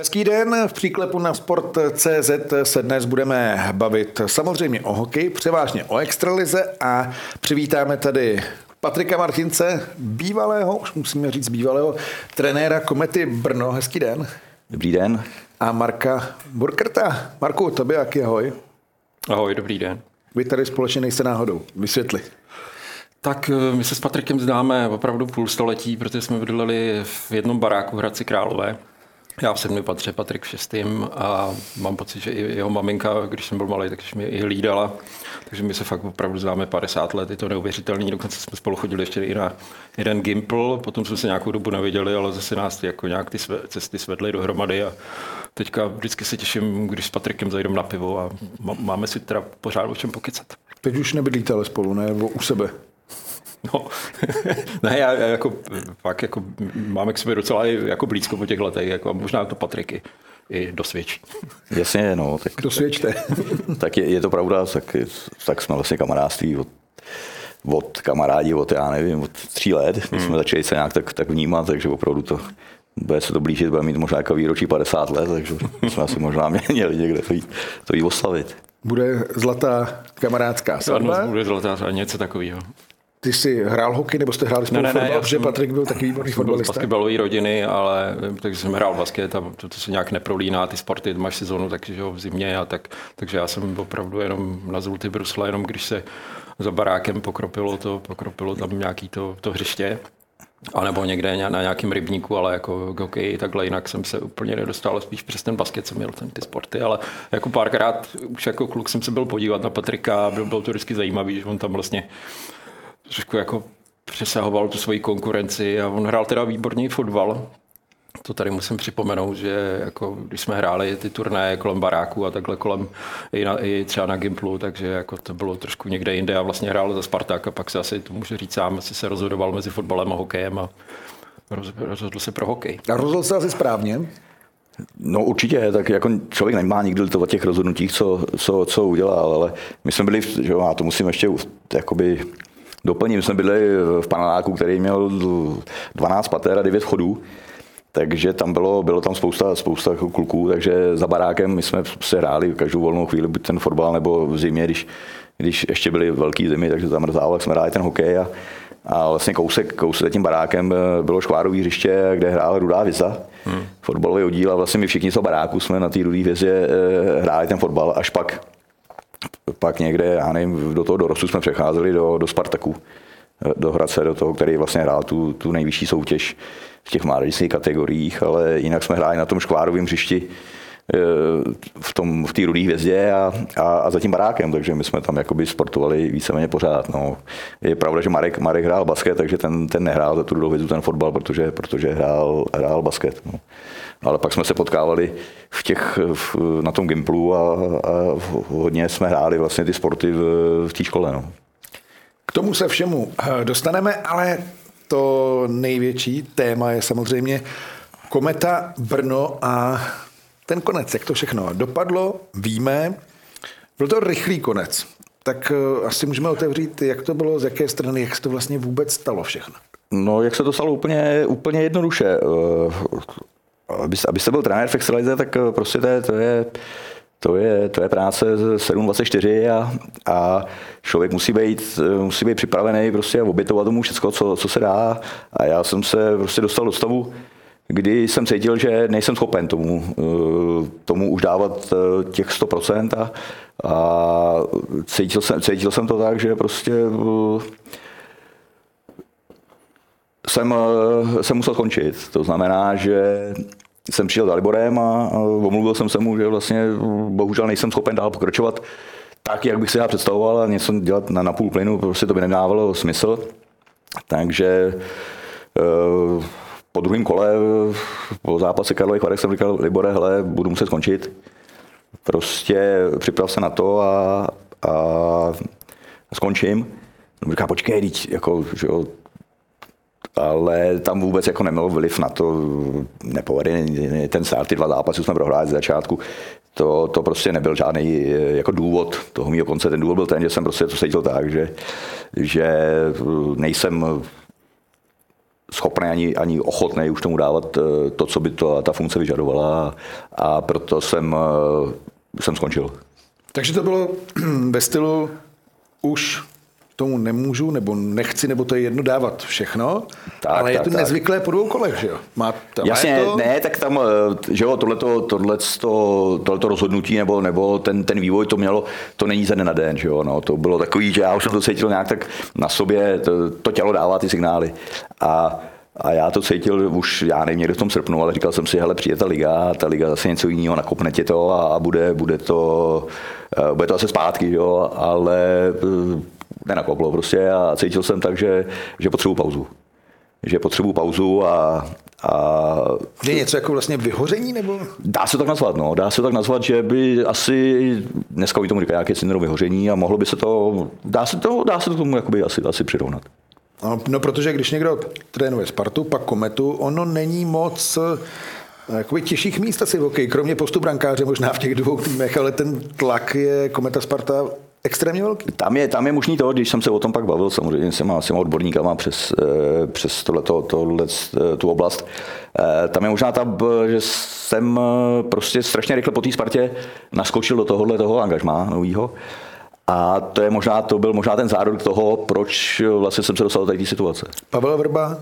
Hezký den, v příklepu na sport.cz se dnes budeme bavit samozřejmě o hokeji, převážně o extralize a přivítáme tady Patrika Martince, bývalého, už musíme říct bývalého, trenéra Komety Brno. Hezký den. Dobrý den. A Marka Burkerta. Marku, tobě jaký ahoj. Ahoj, dobrý den. Vy tady společně nejste náhodou. Vysvětli. Tak eh, my se s Patrikem známe opravdu půl století, protože jsme bydleli v jednom baráku v Hradci Králové. Já v sedmi patře, Patrik v šestým a mám pocit, že i jeho maminka, když jsem byl malý, takže mě i hlídala. Takže my se fakt opravdu známe 50 let, je to neuvěřitelné. Dokonce jsme spolu chodili ještě i na jeden Gimpl, potom jsme se nějakou dobu neviděli, ale zase nás jako nějak ty cesty svedly dohromady a teďka vždycky se těším, když s Patrikem zajdeme na pivo a máme si teda pořád o čem pokycat. Teď už nebydlíte ale spolu, ne? U sebe. No, ne, já, já jako, fakt jako, máme k sobě docela jako blízko po těch letech, jako, možná to Patriky i dosvědčí. Jasně, no. Tak, Dosvědčte. tak je, je, to pravda, tak, tak jsme vlastně kamarádství od, od kamarádi, od já nevím, od tří let. My hmm. jsme začali se nějak tak, tak vnímat, takže opravdu to bude se to blížit, bude mít možná jako výročí 50 let, takže jsme asi možná měli někde to jít, to jít oslavit. Bude zlatá kamarádská svatba? Ano, bude zlatá a něco takového. Ty jsi hrál hokej, nebo jste hráli spolu ne, ne, fotbal, protože Patrik byl takový výborný fotbalista? z basketbalové rodiny, ale takže jsem hrál basket a to, to se nějak neprolíná, ty sporty, máš sezónu takže v zimě a tak, takže já jsem opravdu jenom na zlutý brusle, jenom když se za barákem pokropilo to, pokropilo tam nějaký to, to hřiště, a nebo někde na nějakém rybníku, ale jako hokej, takhle jinak jsem se úplně nedostal, spíš přes ten basket jsem měl ten, ty sporty, ale jako párkrát už jako kluk jsem se byl podívat na Patrika, byl, byl to vždycky zajímavý, že on tam vlastně trošku jako přesahoval tu svoji konkurenci a on hrál teda výborný fotbal. To tady musím připomenout, že jako, když jsme hráli ty turné kolem baráku a takhle kolem i, na, i třeba na Gimplu, takže jako to bylo trošku někde jinde a vlastně hrál za Spartak a pak se asi, to můžu říct sám, asi se rozhodoval mezi fotbalem a hokejem a rozhodl se pro hokej. A rozhodl se asi správně? No určitě, tak jako člověk nemá nikdy o těch rozhodnutích, co, co, co udělal, ale my jsme byli, že jo, a to musím ještě jakoby doplním. Jsme byli v paneláku, který měl 12 pater a 9 chodů. Takže tam bylo, bylo tam spousta, spousta kluků, takže za barákem my jsme se hráli každou volnou chvíli, buď ten fotbal nebo v zimě, když, když ještě byly velké zimy, takže tam mrzalo, jak jsme hráli ten hokej a, a vlastně kousek, kousek za tím barákem bylo škvárový hřiště, kde hrál Rudá Viza, hmm. fotbalový oddíl a vlastně my všichni z baráku jsme na té Rudé hvězdě eh, hráli ten fotbal, až pak pak někde, já nevím, do toho dorostu jsme přecházeli do, do Spartaku, do Hradce, do toho, který vlastně hrál tu, tu nejvyšší soutěž v těch mládežnických kategoriích, ale jinak jsme hráli na tom škvárovém hřišti v tom v té rudé hvězdě a, a, a za tím barákem, takže my jsme tam jakoby sportovali víceméně pořád. No. Je pravda, že Marek, Marek hrál basket, takže ten, ten nehrál za tu rudou hvězdu ten fotbal, protože, protože hrál, hrál basket. No ale pak jsme se potkávali v těch, v, na tom Gimplu a, a hodně jsme hráli vlastně ty sporty v, v té škole. No. K tomu se všemu eh, dostaneme, ale to největší téma je samozřejmě kometa Brno a ten konec, jak to všechno dopadlo, víme. Byl to rychlý konec. Tak eh, asi můžeme otevřít, jak to bylo, z jaké strany, jak se to vlastně vůbec stalo všechno. No, jak se to stalo úplně, úplně jednoduše. Eh, aby, abyste byl trenér v extralize, tak eh, prostě to je, to je to je, to je práce 7.24 a, a člověk musí být, musí být připravený prostě a obětovat tomu všechno, co, co se dá. A já jsem se prostě dostal do stavu, kdy jsem cítil, že nejsem schopen tomu, eh, tomu už dávat těch 100% a, a cítil, jsem, cítil jsem to tak, že prostě jsem, jsem musel končit. To znamená, že jsem přijel za Liborem a omluvil jsem se mu, že vlastně bohužel nejsem schopen dál pokračovat tak, jak bych si já představoval a něco dělat na, na půl plynu, prostě to by nedávalo smysl. Takže po druhém kole, po zápase Karlových Varech jsem říkal, Libore, hele, budu muset skončit. Prostě připrav se na to a, a skončím. No, říká, počkej, teď, jako, že jo, ale tam vůbec jako nemělo vliv na to, nepovedený ten start, ty dva zápasy jsme prohráli z začátku, to, to prostě nebyl žádný jako důvod toho mého konce. Ten důvod byl ten, že jsem prostě to cítil tak, že, že nejsem schopný ani, ani ochotný už tomu dávat eh, to, co by to, ta funkce vyžadovala a proto jsem, eh, jsem skončil. Takže to bylo ve stylu už tomu nemůžu, nebo nechci, nebo to je jedno dávat všechno, tak, ale tak, je to tak. nezvyklé po dvou kolech, že jo? Má, tam Jasně, to... ne, tak tam, eh, že jo, tohleto, tohleto, tohleto rozhodnutí nebo, nebo ten, ten vývoj to mělo, to není ze dne na den, že jo, no, to bylo takový, že já už jsem to cítil nějak tak na sobě, to, to tělo dává ty signály a a já to cítil už, já nevím, někde v tom srpnu, ale říkal jsem si, hele, přijde ta liga, ta liga zase něco jiného, nakopne tě to a, a bude, bude, to, eh, bude to zase zpátky, jo, ale nenakoplo prostě a cítil jsem tak, že, že potřebuji pauzu. Že potřebuji pauzu a, a... Je něco jako vlastně vyhoření? nebo? Dá se tak nazvat, no. Dá se tak nazvat, že by asi, dneska by tomu říká nějaké syndrom vyhoření a mohlo by se to, dá se to, dá se to tomu jakoby asi, asi přirovnat. No, no, protože když někdo trénuje Spartu, pak Kometu, ono není moc eh, jakoby těžších míst asi v hokeji, kromě postu brankáře možná v těch dvou týmech, ale ten tlak je Kometa Sparta extrémně velký. Tam je, tam je možný to, když jsem se o tom pak bavil samozřejmě s těma, s těma odborníkama přes, eh, přes tohleto, tohle, eh, tu oblast, tam je možná ta, že jsem prostě strašně rychle po té Spartě naskočil do tohohle toho angažmá novýho. A to, je možná, to byl možná ten zárodek toho, proč vlastně jsem se dostal do té situace. Pavel Vrba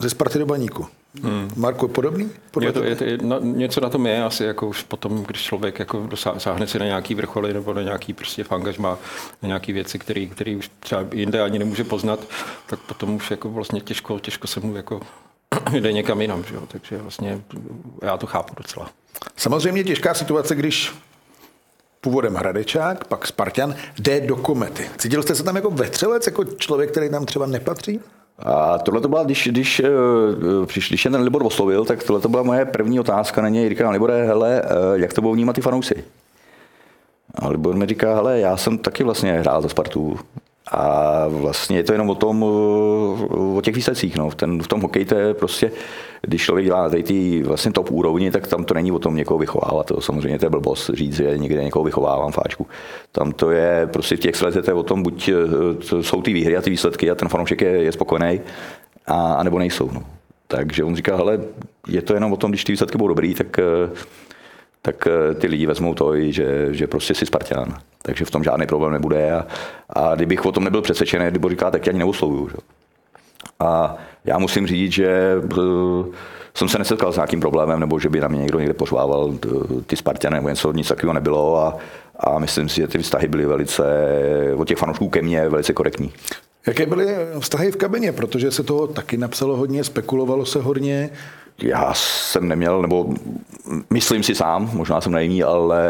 ze Sparty do Baníku. Hmm. Marko, podobný? Je to, je to, je, no, něco na tom je asi, jako už potom, když člověk jako dosáhne si na nějaký vrcholy nebo na nějaký prostě fangaž má na nějaký věci, které který už třeba jinde ani nemůže poznat, tak potom už jako vlastně těžko, těžko se mu jako jde někam jinam, že jo? takže vlastně já to chápu docela. Samozřejmě těžká situace, když původem Hradečák, pak Spartan, jde do komety. Cítil jste se tam jako vetřelec, jako člověk, který tam třeba nepatří? A tohle to byla, když, když, eh, když, když ten Libor oslovil, tak tohle to byla moje první otázka na něj. Říkám, Libore, hele, eh, jak to budou vnímat ty fanoušci? A Libor mi říká, hele, já jsem taky vlastně hrál za Spartu. A vlastně je to jenom o tom, o těch výsledcích. No. Ten, v tom hokeji to je prostě, když člověk dělá na té vlastně top úrovni, tak tam to není o tom někoho vychovávat. To samozřejmě to je blbost říct, že někde někoho vychovávám fáčku. Tam to je prostě v těch sledech o tom, buď to jsou ty výhry a ty výsledky a ten fanoušek je, je spokojený, a, a nebo nejsou. No. Takže on říká, hele, je to jenom o tom, když ty výsledky budou dobrý, tak tak eh, ty lidi vezmou to, že, že prostě si Spartan. Takže v tom žádný problém nebude. A, a kdybych o tom nebyl přesvědčený, kdyby říká, tak já ani neuslovuju. Že? A já musím říct, že eh, jsem se nesetkal s nějakým problémem, nebo že by na mě někdo někde pořvával eh, ty Spartany, nebo něco, nic takového nebylo. A, a myslím si, že ty vztahy byly velice, od těch fanoušků ke mně, velice korektní. Jaké byly vztahy v kabině? Protože se toho taky napsalo hodně, spekulovalo se hodně já jsem neměl, nebo myslím si sám, možná jsem naivní, ale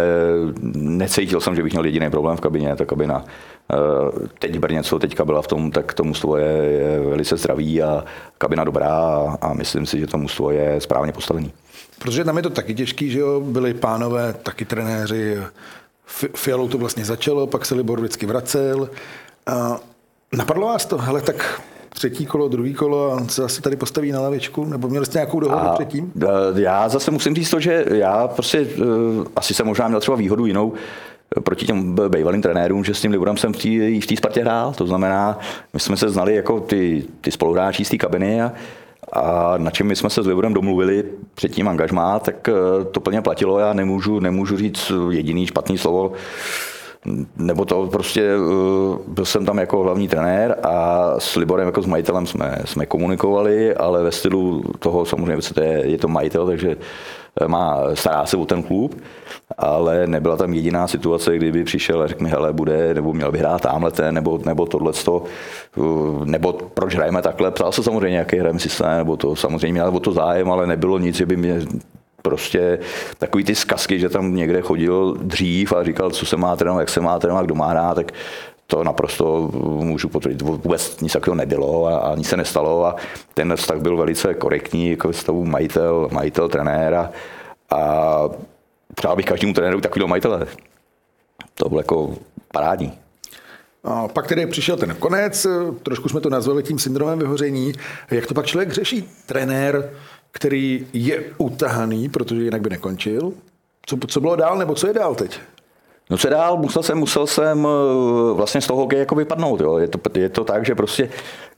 necítil jsem, že bych měl jediný problém v kabině. Ta kabina eh, teď Brně, co teďka byla v tom, tak to mužstvo je, je velice zdravý a kabina dobrá a, a myslím si, že to mužstvo je správně postavený. Protože tam je to taky těžký, že jo, byli pánové, taky trenéři, Fialou to vlastně začalo, pak se Libor vždycky vracel. A napadlo vás to, hele, tak třetí kolo, druhý kolo a on se zase tady postaví na lavičku? Nebo měli jste nějakou dohodu a, předtím? Já zase musím říct to, že já prostě uh, asi jsem možná měl třeba výhodu jinou eh, proti těm bývalým trenérům, že s tím Liborem jsem v té Spartě hrál. To znamená, my jsme se znali jako ty, ty spoluhráči z té kabiny a, a na čem my jsme se s Liborem domluvili před tím angažmá, tak to plně platilo. Já nemůžu, nemůžu říct jediný špatný slovo nebo to prostě, eh, byl jsem tam jako hlavní trenér a s Liborem jako s majitelem jsme, jsme komunikovali, ale ve stylu toho samozřejmě to je, je to majitel, takže eh, má, stará se o ten klub, ale nebyla tam jediná situace, kdyby přišel a řekl mi, hele, bude, nebo měl by hrát tamhle ten, nebo, nebo tohle, eh, nebo proč hrajeme takhle. Psal se samozřejmě, jaký hrajeme systém, nebo to samozřejmě měl o to zájem, ale nebylo nic, že by mě prostě takový ty zkazky, že tam někde chodil dřív a říkal, co se má trénovat, jak se má trénovat, kdo má hrát, tak to naprosto můžu potvrdit. Vůbec nic takového nebylo a, a nic se nestalo a ten vztah byl velice korektní, jako stavu majitel, majitel, trenéra a přál bych každému trenéru takového majitele. To bylo jako parádní. A pak tedy přišel ten konec, trošku jsme to nazvali tím syndromem vyhoření. Jak to pak člověk řeší? Trenér, který je utahaný, protože jinak by nekončil. Co, co bylo dál, nebo co je dál teď? No co dál, musel jsem, musel jsem eh, vlastně z toho hokeje jako vypadnout. Jo. Je, to, je to tak, že prostě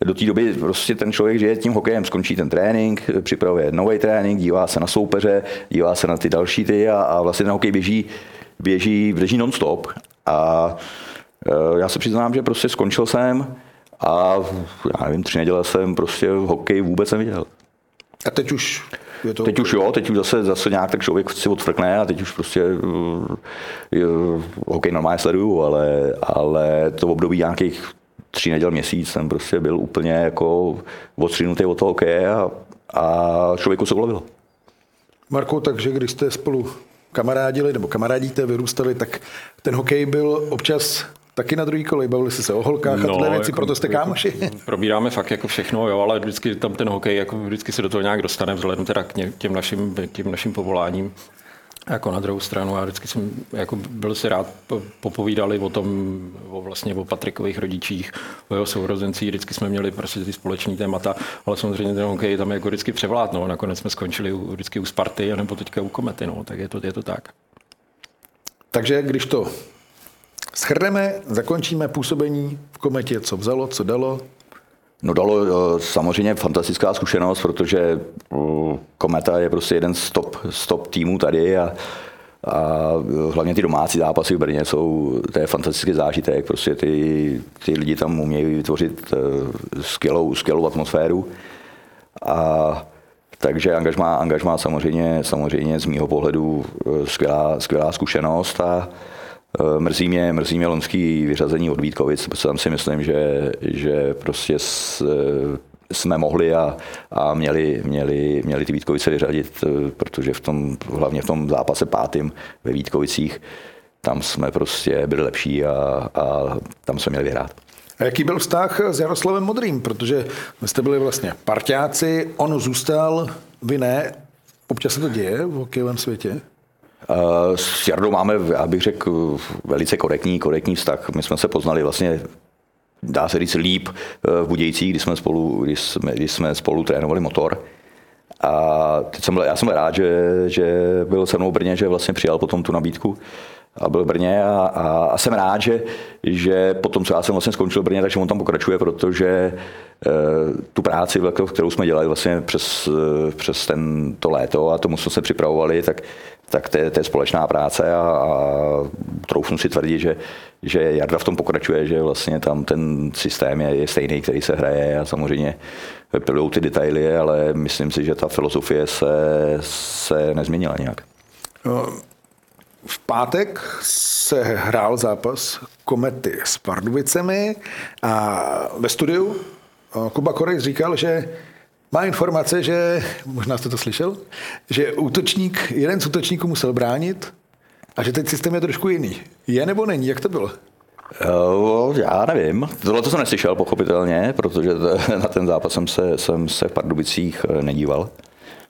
do té doby prostě ten člověk žije tím hokejem, skončí ten trénink, připravuje nový trénink, dívá se na soupeře, dívá se na ty další ty a, a vlastně ten hokej běží, běží, běží non-stop. A e, já se přiznám, že prostě skončil jsem a já nevím, tři neděle jsem prostě hokej vůbec neviděl. A teď už je to... Teď už jo, teď už zase, zase nějak tak člověk si odfrkne a teď už prostě uh, hokej normálně sleduju, ale, ale to období nějakých tří neděl měsíc jsem prostě byl úplně jako odstřínutý od toho hokeje a, a člověku se ulovilo. Marko, takže když jste spolu kamarádili nebo kamarádíte, vyrůstali, tak ten hokej byl občas taky na druhý kolej, bavili jste se o holkách no, a tyhle věci, jako, proto jste kámoši. Jako, probíráme fakt jako všechno, jo, ale vždycky tam ten hokej, jako vždycky se do toho nějak dostane, vzhledem teda k těm našim, těm našim povoláním. Jako na druhou stranu, já vždycky jsem jako byl si rád, popovídali o tom, o vlastně o Patrikových rodičích, o jeho sourozencích, vždycky jsme měli prostě ty společné témata, ale samozřejmě ten hokej tam jako vždycky převlád, no. nakonec jsme skončili vždycky u Sparty, nebo teďka u Komety, no. tak je to, je to tak. Takže když to Schrneme, zakončíme působení v kometě, co vzalo, co dalo. No dalo eh, samozřejmě fantastická zkušenost, protože eh, Kometa je prostě jeden z top, z top týmů tady a, a hlavně ty domácí zápasy v Brně jsou, to je fantastický zážitek, prostě ty, ty lidi tam umějí vytvořit eh, skvělou, skvělou atmosféru. A takže angažmá, angažmá samozřejmě, samozřejmě z mýho pohledu skvělá, skvělá zkušenost a, Eh, mrzí mě, mrzí mě lonský vyřazení od Vítkovic, protože tam si myslím, že, že prostě s, eh, jsme mohli a, a měli, měli, měli ty Vítkovice vyřadit, eh, protože v tom, hlavně v tom zápase pátým ve Vítkovicích, tam jsme prostě byli lepší a, a tam jsme měli vyhrát. A jaký byl vztah s Jaroslavem Modrým? Protože vy jste byli vlastně parťáci, on zůstal, vy ne. Občas se to děje v hokejovém světě? S Jardou máme, já bych řekl, velice korektní, korektní vztah. My jsme se poznali vlastně dá se říct líp eh, v Budějcích, kdy jsme spolu, kdy jsme, kdy jsme spolu trénovali motor. A teď jsem já jsem rád, že, že byl se mnou v Brně, že vlastně přijal potom tu nabídku a byl v Brně a, a, a jsem rád, že, že potom, co já jsem vlastně skončil v Brně, takže on tam pokračuje, protože e, tu práci, kterou jsme dělali vlastně přes, eh, přes ten, to léto a tomu jsme se připravovali, tak tak to je, to je společná práce a, a troufnu si tvrdit, že, že Jarda v tom pokračuje, že vlastně tam ten systém je, je stejný, který se hraje a samozřejmě pilují ty detaily, ale myslím si, že ta filozofie se, se nezměnila nějak. No, v pátek se hrál zápas Komety s Pardubicemi a ve studiu Kuba Korek říkal, že má informace, že, možná jste to slyšel, že útočník, jeden z útočníků musel bránit a že teď systém je trošku jiný. Je nebo není? Jak to bylo? Uh, já nevím. Tohle to jsem neslyšel, pochopitelně, protože na ten zápas jsem se, jsem se v Pardubicích eh, nedíval.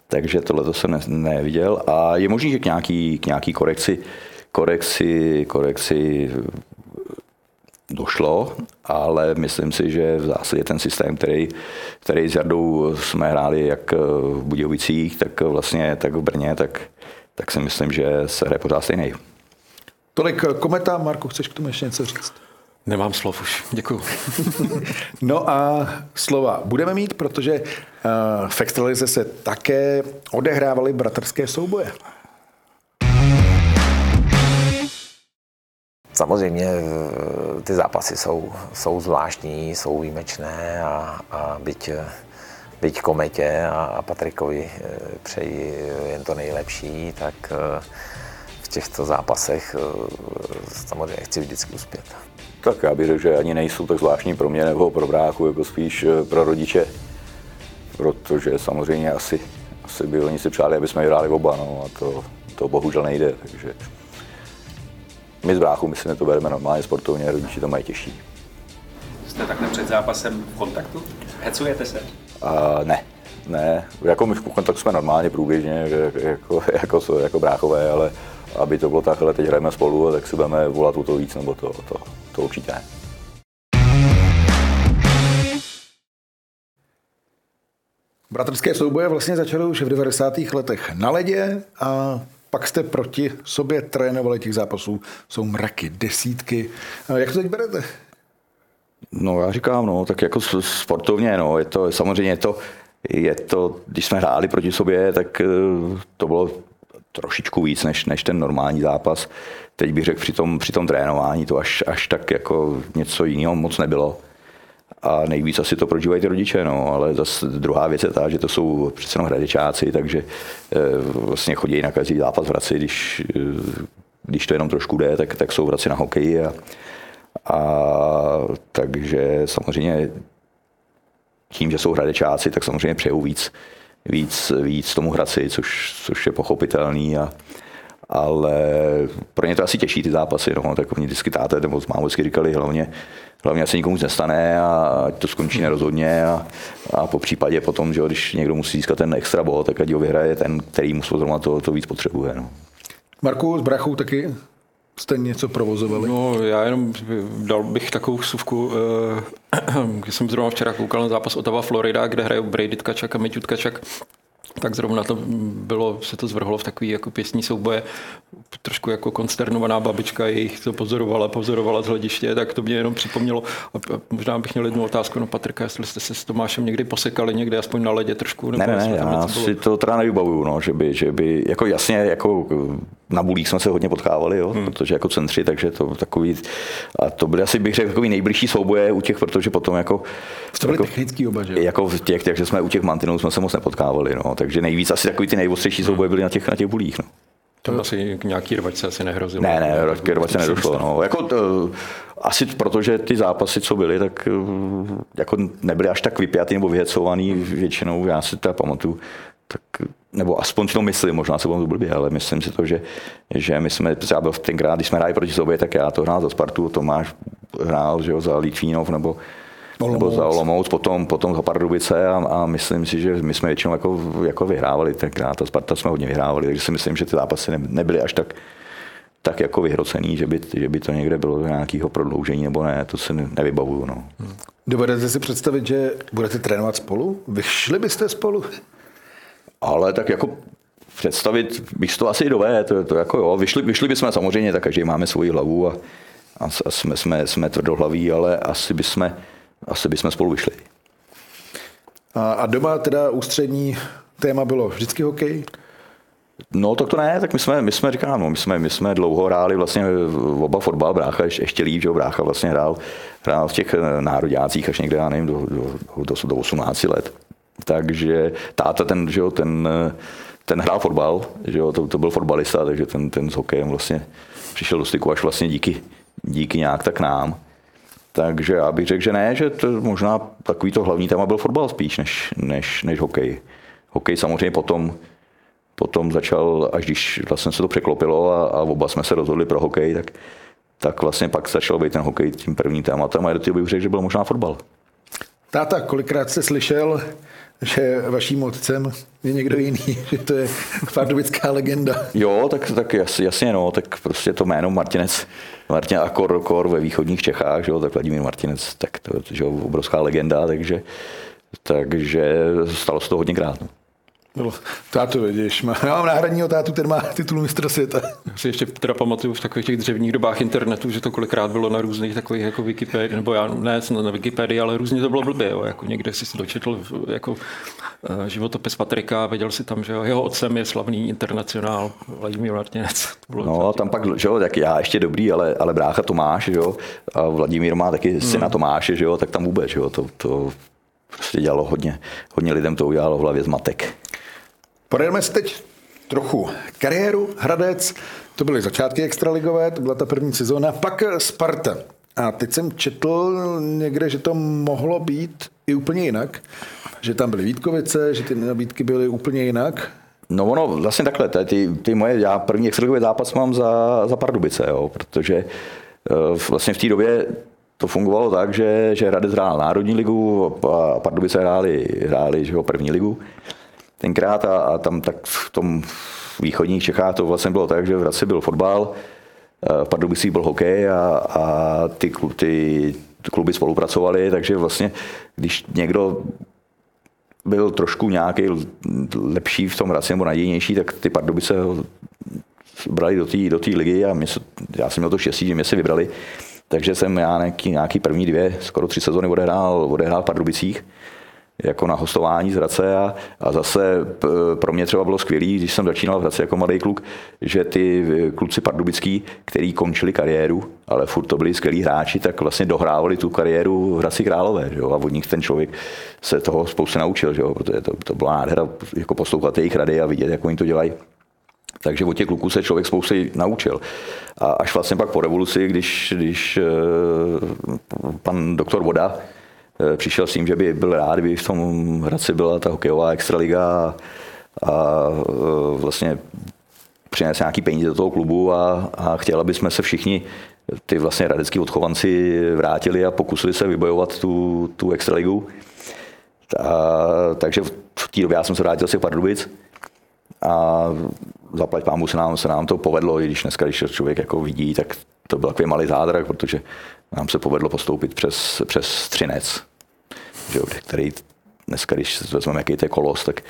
Takže tohle to jsem ne, neviděl. A je možný, že k nějaký, k nějaký korekci, korekci, korekci došlo, ale myslím si, že v zásadě ten systém, který, který s Jardou jsme hráli jak v Budějovicích, tak vlastně tak v Brně, tak, tak si myslím, že se hraje pořád stejný. Tolik kometa. Marku, chceš k tomu ještě něco říct? Nemám slov už, děkuju. no a slova budeme mít, protože uh, v Extralize se také odehrávaly bratrské souboje. Samozřejmě eh, ty zápasy jsou, jsou zvláštní, jsou výjimečné a, a byť, byť Kometě a, a Patrikovi eh, přeji jen to nejlepší, tak eh, v těchto zápasech samozřejmě chci vždycky uspět. Tak já bych řekl, že ani nejsou tak zvláštní pro mě nebo pro bráchu, jako spíš pro rodiče, protože samozřejmě asi, asi by oni si přáli, aby jsme hráli oba, no, a to, to bohužel nejde, takže my z bráchu, my si to bereme normálně sportovně, rodiči to mají těžší. Jste takhle před zápasem v kontaktu? Hecujete se? A ne, ne, jako my v kontaktu jsme normálně průběžně, jako, jako, jako, jako bráchové, ale aby to bylo takhle, teď hrajeme spolu, tak si budeme volat o to víc, nebo to, to, to určitě ne. Bratrské souboje vlastně začaly už v 90. letech na ledě a pak jste proti sobě trénovali těch zápasů. Jsou mraky, desítky. Jak to teď berete? No já říkám, no, tak jako sportovně, no, je to, samozřejmě je to, je to, když jsme hráli proti sobě, tak eh, to bylo trošičku víc než, než ten normální zápas. Teď bych řekl při tom, při tom trénování to až, až tak jako něco jiného moc nebylo. A nejvíc asi to prožívají ty rodiče, no, ale zase druhá věc je ta, že to jsou přece jenom hradečáci, takže e, vlastně chodí na každý zápas v Hradci, když, e, když to jenom trošku jde, tak, tak jsou v Hradci na hokeji a, a takže samozřejmě tím, že jsou hradečáci, tak samozřejmě přejou víc, víc, víc tomu Hradci, což, což je pochopitelný a, ale pro ně to asi těžší ty zápasy, no, tak oni vždycky táte, nebo mámo vždycky říkali, hlavně, hlavně se nikomu nic nestane a to skončí nerozhodně a, a po případě potom, že když někdo musí získat ten extra bod, tak ať ho vyhraje ten, který mu zrovna to, to víc potřebuje. No. Marku, s brachou taky jste něco provozovali? No, já jenom dal bych takovou vsuvku, když jsem zrovna včera koukal na zápas Otava Florida, kde hrají Brady Tkačak a Mitě Tkačak tak zrovna to bylo, se to zvrhlo v takový jako pěstní souboje. Trošku jako konsternovaná babička jejich to pozorovala, pozorovala z hlediště, tak to mě jenom připomnělo. A možná bych měl jednu otázku na Patrika, jestli jste se s Tomášem někdy posekali někde, aspoň na ledě trošku. Nebo ne, ne, ne já si to teda nevybavuju, no, že, by, že by, jako jasně, jako na bulích jsme se hodně potkávali, jo, hmm. protože jako centři, takže to takový, a to byly asi bych řekl takový nejbližší souboje u těch, protože potom jako... To byly jako, technický oba, že? Jako v těch, takže jsme u těch mantinů jsme se moc nepotkávali, no, takže nejvíc asi takový ty nejostřejší hmm. souboje byly na těch, na těch bulích, no. To asi k nějaký rvačce asi nehrozilo. Ne, ne, k rvačce nedošlo. No. Jako to, asi protože ty zápasy, co byly, tak jako nebyly až tak vypjatý nebo vyhecovaný většinou. Já si to pamatuju, tak, nebo aspoň si to myslím, možná se budu blbě, ale myslím si to, že, že my jsme, já byl tenkrát, když jsme hráli proti sobě, tak já to hrál za Spartu, Tomáš hrál že jo, za Litvínov nebo, Olomouc. nebo za Olomouc, potom, potom za Pardubice a, a, myslím si, že my jsme většinou jako, jako vyhrávali tenkrát, a Sparta jsme hodně vyhrávali, takže si myslím, že ty zápasy ne, nebyly až tak, tak jako vyhrocený, že by, že by to někde bylo nějakého prodloužení nebo ne, to si nevybavuju. No. Dovedete si představit, že budete trénovat spolu? Vyšli byste spolu? Ale tak jako představit bych to asi dové, to, to jako jo, vyšli, vyšli bychom samozřejmě, tak každý máme svoji hlavu a, a, a jsme, jsme, jsme tvrdohlaví, ale asi bychom, asi bychom spolu vyšli. A, a doma teda ústřední téma bylo vždycky hokej? No tak to ne, tak my jsme, my jsme říkám, no, my jsme, my jsme dlouho hráli vlastně oba fotbal, brácha ještě líp, že brácha vlastně hrál, hrál v těch nároďácích až někde, já nevím, do, do, do, do 18 let takže táta ten, že jo, ten, ten hrál fotbal, že jo, to, to byl fotbalista, takže ten, ten s hokejem vlastně přišel do styku až vlastně díky, díky nějak tak nám. Takže já bych řekl, že ne, že to možná takový to hlavní téma byl fotbal spíš, než, než, než hokej. Hokej samozřejmě potom, potom začal, až když vlastně se to překlopilo a, a oba jsme se rozhodli pro hokej, tak, tak vlastně pak začal být ten hokej tím prvním tématem a do bych řekl, že byl možná fotbal. Táta, kolikrát jste slyšel, že vaším otcem je někdo jiný, že to je pardubická legenda. Jo, tak, tak jasně, no, tak prostě to jméno Martinec, Martin a Kor, Kor ve východních Čechách, že jo, tak Vladimír Martinec, tak to je obrovská legenda, takže, takže stalo se to hodněkrát. No. Bylo, tátu vidíš, má, já mám náhradního tátu, ten má titul mistra světa. Já si ještě teda pamatuju v takových těch dřevních dobách internetu, že to kolikrát bylo na různých takových jako Wikipedii, nebo já ne na Wikipedii, ale různě to bylo blbě, jo, jako někde si si dočetl jako uh, životopis Patrika a věděl si tam, že jo, jeho otcem je slavný internacionál Vladimír Martinec. No, tam pak, že jo, tak já ještě dobrý, ale, ale brácha Tomáš, že jo, a Vladimír má taky syna hmm. Tomáše, že jo, tak tam vůbec, že jo, to, to prostě dělalo hodně, hodně lidem to udělalo v hlavě zmatek. Projedeme si teď trochu kariéru Hradec, to byly začátky extraligové, to byla ta první sezóna, pak Sparta. A teď jsem četl někde, že to mohlo být i úplně jinak, že tam byly Vítkovice, že ty nabídky byly úplně jinak. No ono, vlastně takhle, ty, ty moje, já první extraligový zápas mám za, za Pardubice, jo, protože eh, vlastně v té době to fungovalo tak, že, že Hradec hrál Národní ligu a Pardubice hráli, hráli že jo, první ligu tenkrát a, a tam tak v tom východních Čechách to vlastně bylo tak, že v Hradci byl fotbal, eh, v Pardubicích byl hokej a, a ty, ty kluby spolupracovaly, takže vlastně když někdo byl trošku nějaký lepší v tom Hradci nebo nadějnější, tak ty Pardubice ho brali do té do ligy a mě, já jsem měl to štěstí, že mě se vybrali. Takže jsem já nějaký, nějaký první dvě, skoro tři sezóny odehrál, odehrál v Pardubicích jako na hostování z Hradce a, a zase pro mě třeba bylo skvělé, když jsem začínal v Hradci jako mladý kluk, že ty kluci pardubický, který končili kariéru, ale furt to byli skvělí hráči, tak vlastně dohrávali tu kariéru v Hradci Králové. Že jo? A od nich ten člověk se toho spoustu naučil, že jo? protože to, to byla nádhera jako poslouchat jejich rady a vidět, jak oni to dělají. Takže od těch kluků se člověk spousty naučil. A až vlastně pak po revoluci, když, když eh, pan doktor Voda Eh, přišel s tím, že by byl rád, kdyby v tom Hradci byla ta hokejová extraliga a, a eh, vlastně přinést nějaký peníze do toho klubu a, a chtěl, aby jsme se všichni ty vlastně hradecký odchovanci vrátili a pokusili se vybojovat tu, tu extraligu. A, takže v té době já jsem se vrátil si Pardubic a zaplať pámu se nám, se nám to povedlo, i když dneska, když člověk jako vidí, tak to byl takový malý zádrak, protože nám se povedlo postoupit přes, přes Třinec, že, který dneska, když vezmeme, jaký to je kolos, tak,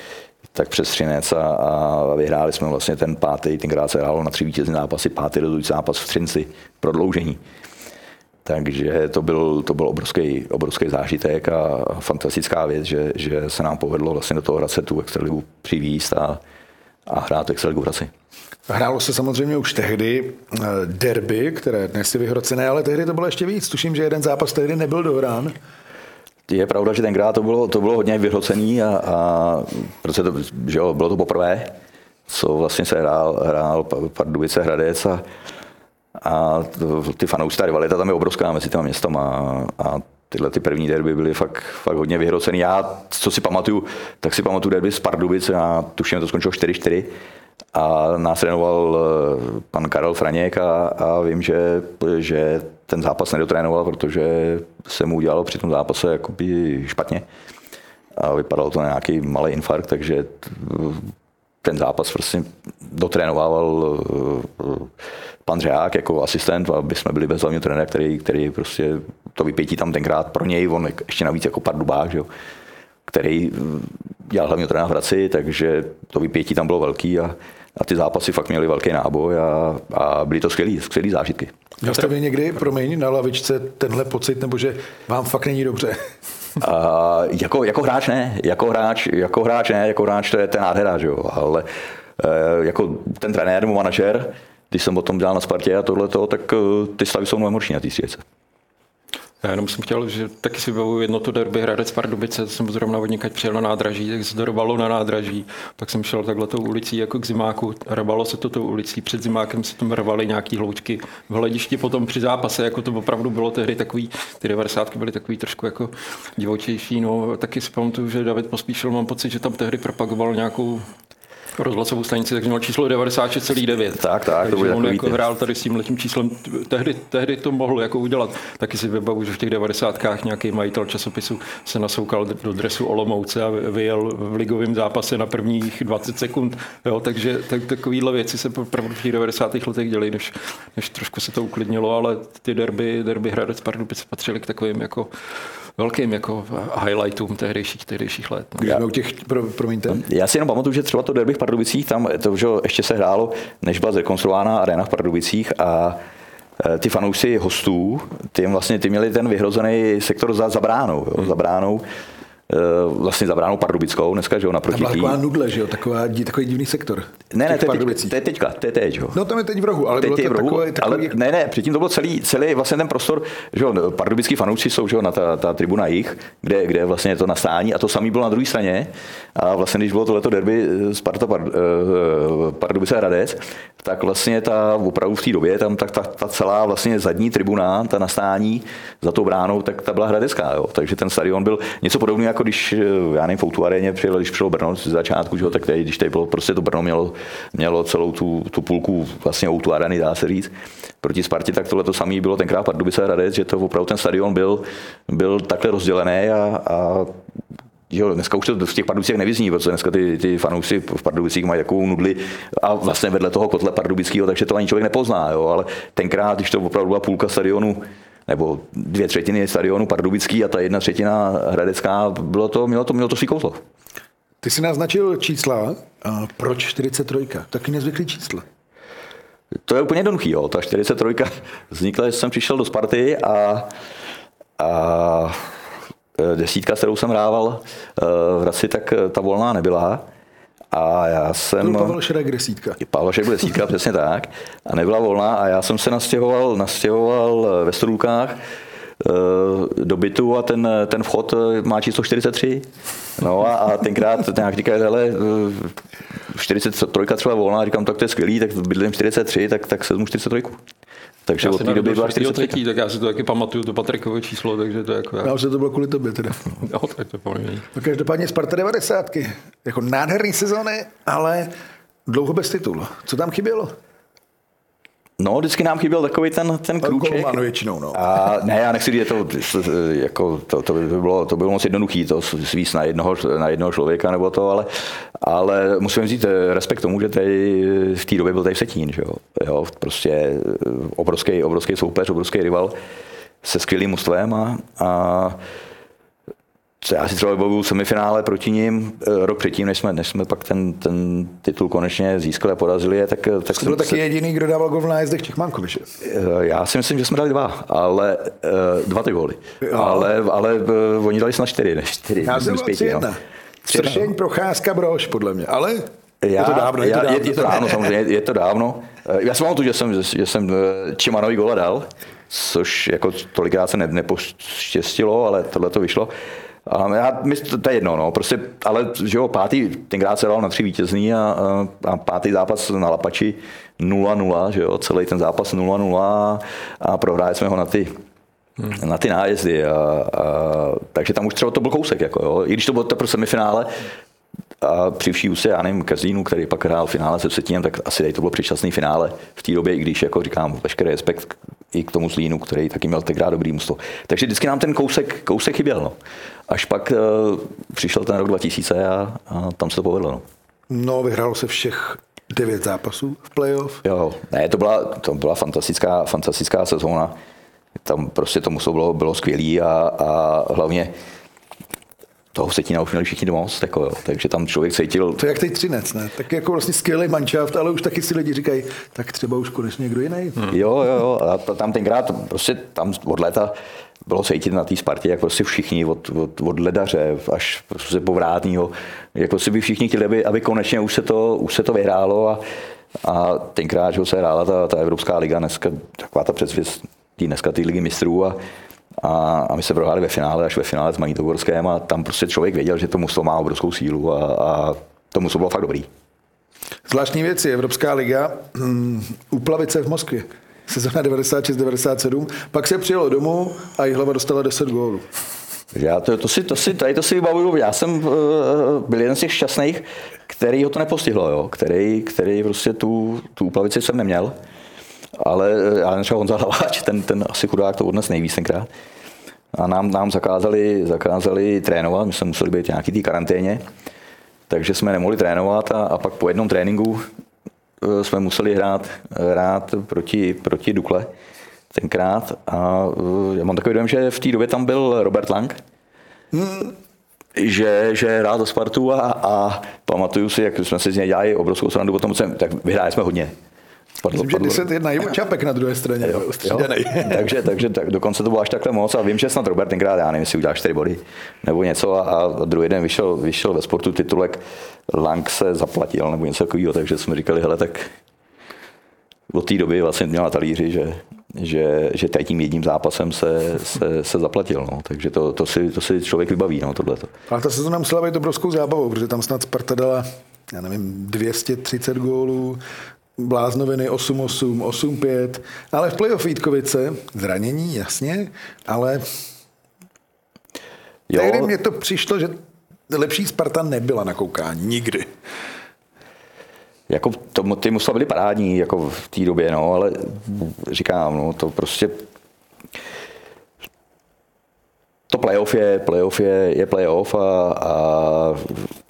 tak přes Třinec a, a vyhráli jsme vlastně ten pátý, tenkrát se hrálo na tři vítězné zápasy, pátý rozhodující zápas v Třinci, prodloužení. Takže to byl, to byl obrovský, obrovský zážitek a fantastická věc, že, že se nám povedlo vlastně do toho Hradce tu extraligu přivízt a, a hrát extraligu v Hradci. Hrálo se samozřejmě už tehdy eh, derby, které dnes je vyhrocené, ale tehdy to bylo ještě víc. Tuším, že jeden zápas tehdy nebyl dohrán. Je pravda, že tenkrát to bylo, to bylo hodně vyhrocený a, a protože to, že jo, bylo to poprvé, co vlastně se hrál, hrál Pardubice Hradec a, a ty fanoušci, ta rivalita tam je obrovská mezi těma městama a, a tyhle ty první derby byly fakt, fakt hodně vyhrocený. Já, co si pamatuju, tak si pamatuju derby z Pardubice a tuším, to skončilo 4-4 a nás trénoval eh, pan Karel Franěk a, a vím, že, že ten zápas nedotrénoval, protože se mu udělalo při tom zápase jakoby špatně a vypadalo to na nějaký malý infarkt, takže ten zápas prostě dotrénoval eh, pan Řeák jako asistent, aby jsme byli bez hlavního trenéra, který, který prostě to vypětí tam tenkrát pro něj, on ještě navíc jako Pardubák, že jo, který dělal hlavního trenéra v Hradci, takže to vypětí tam bylo velký a, a ty zápasy fakt měly velký náboj a, a byly to skvělé skvělý zážitky. Měl jste vy někdy, promiň, na lavičce tenhle pocit, nebo že vám fakt není dobře? A, jako, jako hráč ne, jako hráč, jako hráč ne, jako hráč to je ten nádhera, že jo, ale e, jako ten trenér manažer, když jsem o tom dělal na Spartě a tohleto, tak e, ty stavy jsou mnohem horší na té. Já jenom jsem chtěl, že taky si vybavuju jedno to derby Hradec Pardubice, jsem zrovna od přijel na nádraží, tak se dorovalo na nádraží, pak jsem šel takhle tou ulicí jako k zimáku, rvalo se to tou ulicí, před zimákem se tam rvaly nějaký hloučky v hledišti. Potom při zápase, jako to opravdu bylo tehdy takový, ty 90 byly takový trošku jako divočejší, no taky si pamatuju, že David Pospíšil, mám pocit, že tam tehdy propagoval nějakou rozhlasovou stanici, takže měl číslo 96,9. Tak, tak, to on jako hrál tady s tím letím číslem, tehdy, tehdy to mohl jako udělat. Taky si vybavu, že v těch 90. nějaký majitel časopisu se nasoukal do dresu Olomouce a vyjel v ligovém zápase na prvních 20 sekund. Jo, takže tak, takovýhle věci se opravdu v těch 90. letech děly, než, než trošku se to uklidnilo, ale ty derby, derby Hradec Pardubice patřily k takovým jako velkým jako highlightům tehdejších, tehdejších let. No. Já, u těch, pro, promiňte. Já si jenom pamatuju, že třeba to derby v Pardubicích, tam to, že ještě se hrálo, než byla zrekonstruována arena v Pardubicích a e, ty fanoušci hostů, ty vlastně ty měli ten vyhrozený sektor za, za bránou, jo, za bránou Eh, vlastně za bránou Pardubickou, dneska, že jo, naproti Tam byla taková nudle, že jo, taková, takový divný sektor. Ne, ne, to je, teď, to je teďka, to je teď, jo. No tam je teď v rohu, ale teď bylo je to v rohu, takový, takový... ale ne, ne, předtím to byl celý, celý vlastně ten prostor, že jo, pardubický fanoušci jsou, že jo, na ta, ta tribuna jich, kde, kde vlastně je to nastání a to samý bylo na druhé straně a vlastně, když bylo tohleto derby Sparta Pard, uh, Pardubice Hradec, tak vlastně ta opravdu v té době, tam tak ta, ta, celá vlastně zadní tribuna, ta nastání za tou bránou, tak ta byla hradecká, jo. takže ten stadion byl něco podobného jako když, já nevím, v Outu aréně přijel, když přišel Brno z začátku, že tak tady, když tady bylo, prostě to Brno mělo, mělo celou tu, tu půlku vlastně Outu arény, dá se říct, proti Spartě, tak tohle to samé bylo tenkrát Pardubice Hradec, že to opravdu ten stadion byl, byl takhle rozdělený a, a Jo, dneska už to v těch Pardubicích nevyzní, protože dneska ty, ty fanoušci v Pardubicích mají takovou nudli a vlastně vedle toho kotle Pardubického, takže to ani člověk nepozná, jo, ale tenkrát, když to opravdu byla půlka stadionu, nebo dvě třetiny stadionu Pardubický a ta jedna třetina Hradecká, bylo to, mělo to, mělo to svý kouzlo. Ty jsi naznačil čísla, a proč 43? Taky nezvyklý číslo. To je úplně jednoduchý, jo. Ta 43 vznikla, když jsem přišel do Sparty a, a Eh, desítka, kterou jsem hrával eh, v Hradci, tak ta volná nebyla. A já jsem... To Pavel Šerek desítka. Pavel Šerek desítka, přesně tak. A nebyla volná a já jsem se nastěhoval, nastěhoval ve Strůlkách do bytu a ten, ten vchod má číslo 43. No a, a tenkrát nějak říkal, hele, 43 třeba volná, říkám, tak to je skvělý, tak bydlím 43, tak, tak se 43. Takže od té doby byla 43. tak já si to taky pamatuju, to Patrikovo číslo, takže to je jako... Já už to bylo kvůli tobě teda. jo, tak to pomění. No každopádně Sparta 90. Jako nádherný sezóny, ale dlouho bez titulu. Co tam chybělo? No, vždycky nám chyběl takový ten, ten krůček. většinou, no. A ne, já nechci říct, to, jako, to, to, by bylo, to by bylo moc jednoduchý, to svíst na jednoho, na jednoho člověka nebo to, ale, ale musím říct respekt tomu, že tady v té době byl tady Vsetín, že jo? jo prostě eh, obrovský, obrovský soupeř, obrovský rival se skvělým mužstvem a, a já si třeba vybavuju semifinále proti ním eh, rok předtím, než jsme, než jsme pak ten, ten titul konečně získali a porazili je, tak, eh, tak Jsi byl taky se... jediný, kdo dával gol v nájezdech Čechmánkoviče. Eh, já si myslím, že jsme dali dva, ale dva ty góly. Ale, ale oni dali snad čtyři, ne čtyři. Já jsem pěti, jedna. Sršeň, Procházka, Brož, podle mě. Ale já, je to dávno, je to dávno. Je, je to dávno, samozřejmě, je to dávno. Já si pamatuju, že jsem, že jsem Čimanovi gola dal, což jako tolikrát se ne, nepoštěstilo, ale tohle to vyšlo. A já, my, to, to je jedno, no, prostě, ale že jo, pátý, tenkrát se dal na tři vítězný a, a, a pátý zápas na Lapači 0-0, že jo, celý ten zápas 0-0 a, prohráli jsme ho na ty Hmm. na ty nájezdy. A, a, takže tam už třeba to byl kousek. Jako, jo. I když to bylo to semifinále, a při vší úse, já nevím, Kazínu, který pak hrál finále se Vsetínem, tak asi tady to bylo předčasný finále v té době, i když, jako říkám, veškerý respekt i k tomu Zlínu, který taky měl tenkrát dobrý musto. Takže vždycky nám ten kousek, kousek chyběl. No. Až pak uh, přišel ten rok 2000 a, a tam se to povedlo. No. no, vyhrálo se všech devět zápasů v playoff. Jo, ne, to byla, to byla fantastická, fantastická sezóna. Tam prostě to muselo bylo, bylo skvělý a, a hlavně toho Vsetína už měli všichni moc, jako jo. takže tam člověk cítil... To je jak teď Třinec, ne? Tak jako vlastně skvělý manšaft, ale už taky si lidi říkají, tak třeba už konečně někdo jiný. Hmm. Jo, jo, jo, a tam tenkrát prostě tam od léta bylo cítit na té Spartě, jak prostě všichni od, od, od ledaře až prostě povrátního, jako si by všichni chtěli, aby, aby konečně už se to, už se to vyhrálo a, a tenkrát, že se hrála ta, ta Evropská liga, dneska taková ta předzvěst dneska ty ligy mistrů a, a, a my se prohráli ve finále, až ve finále s Magnitogorském a tam prostě člověk věděl, že to mužstvo má obrovskou sílu a, a to mužstvo bylo fakt dobrý. Zvláštní věci, Evropská liga, um, Uplavice v Moskvě, sezóna 96-97, pak se přijelo domů a Jihlava dostala 10 gólů. Já to, to, si, to, si, tady to si vybavuju, já jsem uh, byl jeden z těch šťastných, který ho to nepostihlo, jo? Který, který prostě tu, tu Uplavici jsem neměl ale eh, já třeba Honza Hlaváč, ten, ten asi chudák to odnes nejvíc tenkrát. A nám, nám zakázali, zakázali trénovat, my jsme museli být nějaký té karanténě, takže jsme nemohli trénovat a, a pak po jednom tréninku eh, jsme museli hrát, hrát proti, proti Dukle tenkrát. A eh, já mám takový dojem, že v té době tam byl Robert Lang, hmm. že, že hrál za Spartu a, a pamatuju si, jak jsme si z něj dělali obrovskou srandu, potom tak vyhráli jsme hodně. Padlo, Myslím, padlo. že 10 jedna Ivo Čapek na druhé straně. Jo, jo. takže, takže tak, dokonce to bylo až takhle moc a vím, že snad Robert tenkrát, já nevím, jestli udělal 4 body nebo něco a, a druhý den vyšel, vyšel ve sportu titulek Lang se zaplatil nebo něco takového, takže jsme říkali, hele, tak od té doby vlastně měla talíři, že, že, že tady tím jedním zápasem se, se, se zaplatil. No. Takže to, to, si, to si člověk vybaví, no, tohleto. Ale ta sezóna musela být obrovskou zábavou, protože tam snad Sparta dala já nevím, 230 gólů, bláznoviny 8-8, 8-5, ale v playoff Vítkovice zranění, jasně, ale Jo. Tehdy mně to přišlo, že lepší Sparta nebyla na koukání. Nikdy. Jako to, ty musela byly parádní jako v té době, no, ale říkám, no, to prostě to playoff je, playoff je, je playoff a, a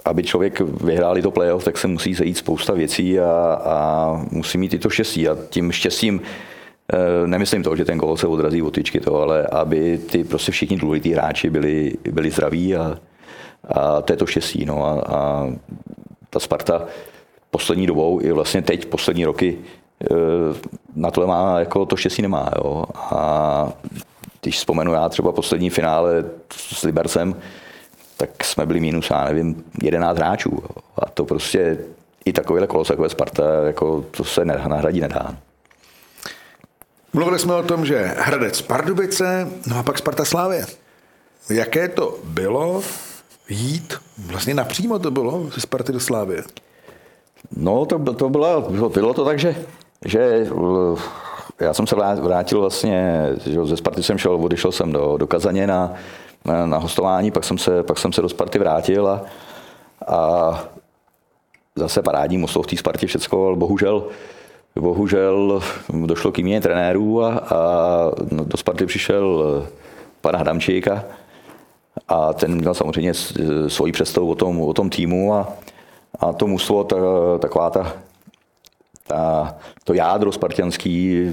aby člověk vyhrál to playoff, tak se musí zajít spousta věcí a, a musí mít i to štěstí. A tím štěstím eh, nemyslím to, že ten gol se odrazí od tyčky, to, ale aby ty prostě všichni důležitý hráči byli, byli zdraví a, a to je to štěstí. No, a, a ta Sparta poslední dobou i vlastně teď, poslední roky, eh, na tohle má, jako to štěstí nemá. Jo. A když vzpomenu já třeba poslední finále s Libercem, tak jsme byli minus, já nevím, 11 hráčů. A to prostě i takovéhle kolos, takové Sparta, jako to se nahradí nedá. Mluvili jsme o tom, že Hradec Pardubice, no a pak Sparta Slávě. Jaké to bylo jít, vlastně napřímo to bylo ze Sparty do Slávě? No, to, to bylo, bylo to tak, že, že já jsem se vrátil vlastně, že ze Sparty jsem šel, odešel jsem do, do Kazaně na, na, hostování, pak jsem, se, pak jsem se do Sparty vrátil a, a zase parádní muslo v té Spartě všecko, ale bohužel, bohužel došlo k výměně trenérů a, a do Sparty přišel pan Hadamčík a, a ten měl samozřejmě svoji představu o tom, o tom týmu a, a to muslo, ta, taková ta ta, to jádro spartianský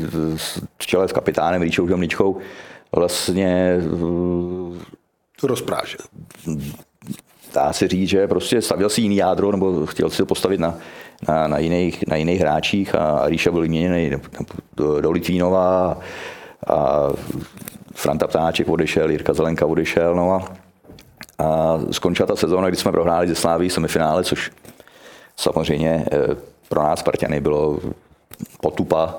v čele s kapitánem Ríčou Žomničkou vlastně to rozpráže. Dá se říct, že prostě stavil si jiný jádro, nebo chtěl si to postavit na, na, na, jiných, na jiných hráčích a Ríša byl vyměněný do, do Litvínova a Franta Ptáček odešel, Jirka Zelenka odešel, no a, a skončila ta sezóna, kdy jsme prohráli ze Sláví semifinále, což samozřejmě eh, pro nás Spartany bylo potupa,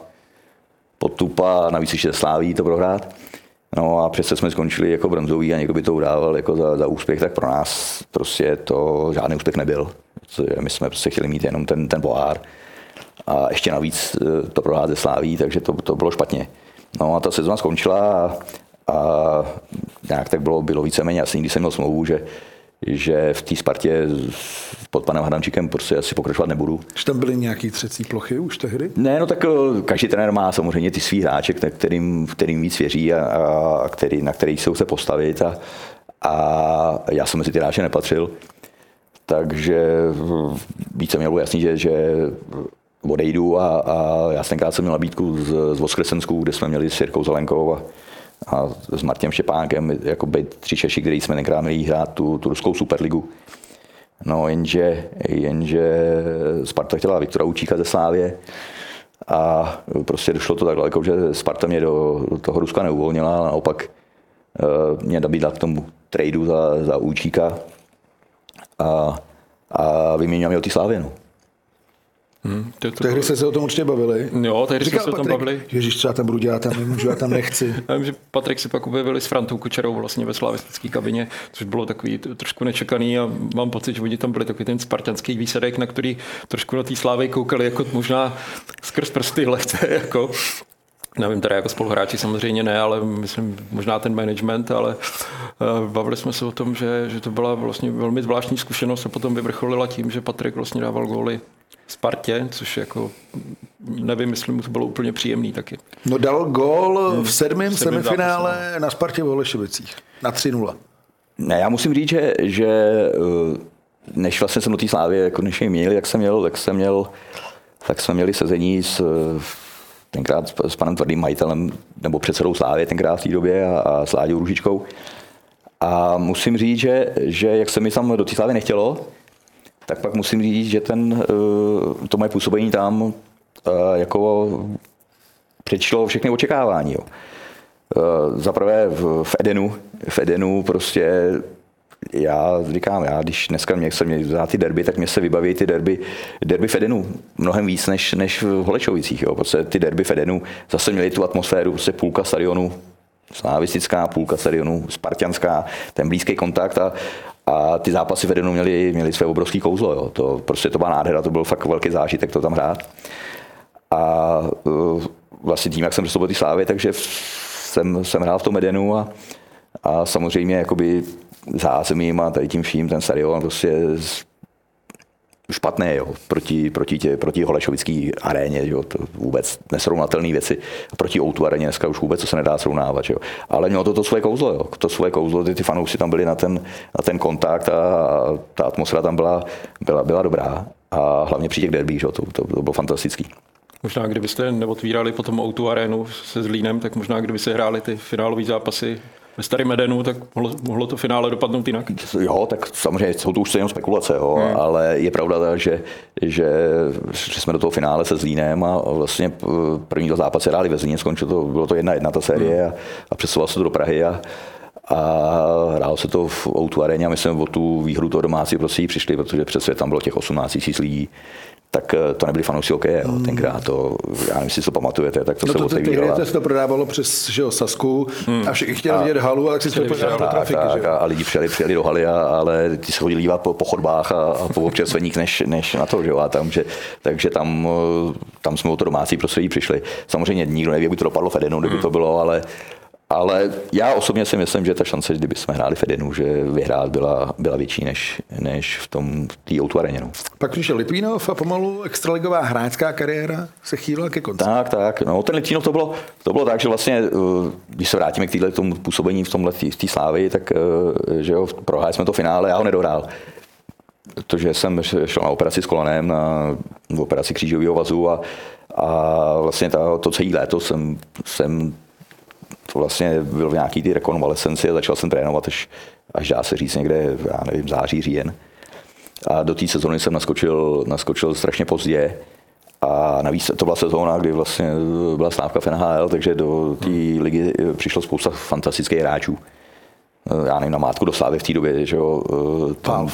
potupa, navíc ještě sláví to prohrát. No a přece jsme skončili jako bronzový a někdo by to udával jako za, za úspěch, tak pro nás prostě to žádný úspěch nebyl. My jsme prostě chtěli mít jenom ten, ten pohár a ještě navíc eh, to prohrát ze sláví, takže to, to bylo špatně. No a ta sezóna skončila a, a nějak tak bylo, bylo víceméně jasný, když jsem měl smlouvu, že že v té Spartě pod panem Hadamčíkem prostě asi pokračovat nebudu. Že tam byly nějaký třecí plochy už tehdy? Ne, no tak eh, každý trenér má samozřejmě ty svý hráče, kterým, kterým víc věří a, a který, na který jsou se postavit a, a já jsem mezi ty hráče nepatřil. Takže více mě bylo jasný, že, že odejdu a, a já jsem tenkrát jsem měl nabídku z, z Voskresenskou, kde jsme měli s Jirkou Zelenkou a, a s Martěm Šepánkem, jako by tři Češi, který jsme tenkrát měli hrát tu, tu ruskou superligu. No jenže, jenže Sparta chtěla Viktora Učíka ze Slávě a prostě došlo to tak daleko, že Sparta mě do, do toho Ruska neuvolnila, a naopak uh, mě nabídla k tomu tradu za, za Učíka a, a vyměnil mě o té Slávě. No. Hmm, to, to tehdy jste se o tom určitě bavili. Jo, tehdy jsme se o tom bavili. Ježíš, co já tam budu dělat, tam nemůžu, já tam nechci. já vím, že Patrik si pak objevili s Frantou Kučerou vlastně ve slavistické kabině, což bylo takový trošku nečekaný a mám pocit, že oni tam byli takový ten spartanský výsledek, na který trošku na té slávy koukali jako možná skrz prsty lehce, jako Nevím, teda jako spoluhráči samozřejmě ne, ale myslím možná ten management, ale uh, bavili jsme se o tom, že, že to byla vlastně velmi zvláštní zkušenost a potom vyvrcholila tím, že Patrik vlastně dával góly Spartě, což jako nevím, jestli mu to bylo úplně příjemný taky. No dal gól v sedmém semifinále zápasem. na Spartě v Holešovicích na 3-0. Ne, já musím říct, že, že eh, než vlastně jsem do té slávy jako než měli, jak jsem měl, tak jsem měl, tak jsme měli sezení s, tenkrát s panem tvrdým majitelem, nebo předsedou Slávy tenkrát v té době a, a s Láďou Ružičkou. A musím říct, že, že jak se mi tam do té Slávy nechtělo, tak pak musím říct, že ten, eh, to moje působení tam eh, jako přečilo všechny očekávání. Jo. Eh, za prvé v Edenu, v Edenu prostě já říkám, já když dneska mě se mě ty derby, tak mě se vybaví ty derby, derby v Edenu mnohem víc než, než v Holečovicích. Jo. Prostě ty derby v Edenu zase měly tu atmosféru, prostě půlka stadionu slavistická, půlka stadionu spartianská, ten blízký kontakt a, a ty zápasy vedenu měli, měli své obrovský kouzlo. Jo. To, prostě to byla nádhera, to byl fakt velký zážitek to tam hrát. A uh, vlastně tím, jak jsem do té slávy, takže jsem, jsem hrál v tom Edenu a, a samozřejmě jakoby zázemím a tady tím vším ten stadion prostě špatné jo, proti, proti, tě, proti Holešovický aréně, jo, to vůbec nesrovnatelné věci. Proti Outu aréně dneska už vůbec to se nedá srovnávat. Jo. Ale mělo to to svoje kouzlo, jo. to svoje kouzlo, ty, ty fanoušci tam byli na ten, na ten kontakt a ta atmosféra tam byla, byla, byla dobrá. A hlavně při těch derbích, to, to, to bylo fantastický. Možná kdybyste neotvírali potom Outu arénu se Zlínem, tak možná kdyby se hráli ty finálové zápasy ve Starém Edenu, tak mohlo, mohlo to finále dopadnout jinak? Jo, tak samozřejmě jsou to už jenom spekulace, jo, hmm. ale je pravda, že, že, že jsme do toho finále se Zlínem a vlastně první to zápas hráli ve Zlíně, skončilo to, bylo to jedna jedna ta série hmm. a, a přesouval se to do Prahy a, a hrálo se to v Outu aréně a my jsme o tu výhru toho domácí prostě přišli, protože přece tam bylo těch 18 000 lidí tak eh, to nebyli fanoušci hokeje, jo. Hmm. tenkrát to, já nevím, jestli to pamatujete, tak to no se to, otevíralo. To se to prodávalo přes že jo, Sasku hmm. a všichni chtěli vidět halu, ale si to do trafiky. Tak, že? a lidi přijeli, přijeli do haly, a, ale ty se chodili dívat po, po chodbách a, a po občerstveních než, než na to, že jo, a tam, že, takže tam, eh, tam jsme o to domácí prostředí přišli. Samozřejmě nikdo neví, jak by to dopadlo v Edenu, kdyby hmm. to bylo, ale ale já osobně si myslím, že ta šance, kdyby jsme hráli Fedenu, že vyhrát byla, byla větší než, než v tom té areně. No. Pak přišel Litvinov a pomalu extraligová hráčská kariéra se chýlila ke konci. Tak, tak. No, ten Litvinov to bylo, to bylo tak, že vlastně, eh, když se vrátíme k téhle tomu působení v tomhle v té slávy, tak eh, že jo, prohráli jsme to finále, já ho nedohrál. Protože jsem šel na operaci s kolanem, na operaci křížového vazu a, a vlastně ta, to celé léto jsem, jsem to vlastně byl v nějaký ty rekonvalescenci a začal jsem trénovat až, až dá se říct někde, já nevím, září, říjen. A do té sezóny jsem naskočil, naskočil strašně pozdě. A navíc to byla sezóna, kdy vlastně byla stávka v NHL, takže do té ligy přišlo spousta fantastických hráčů. Eh, já nevím, na mátku do Slávy v té době, že jo, eh, tam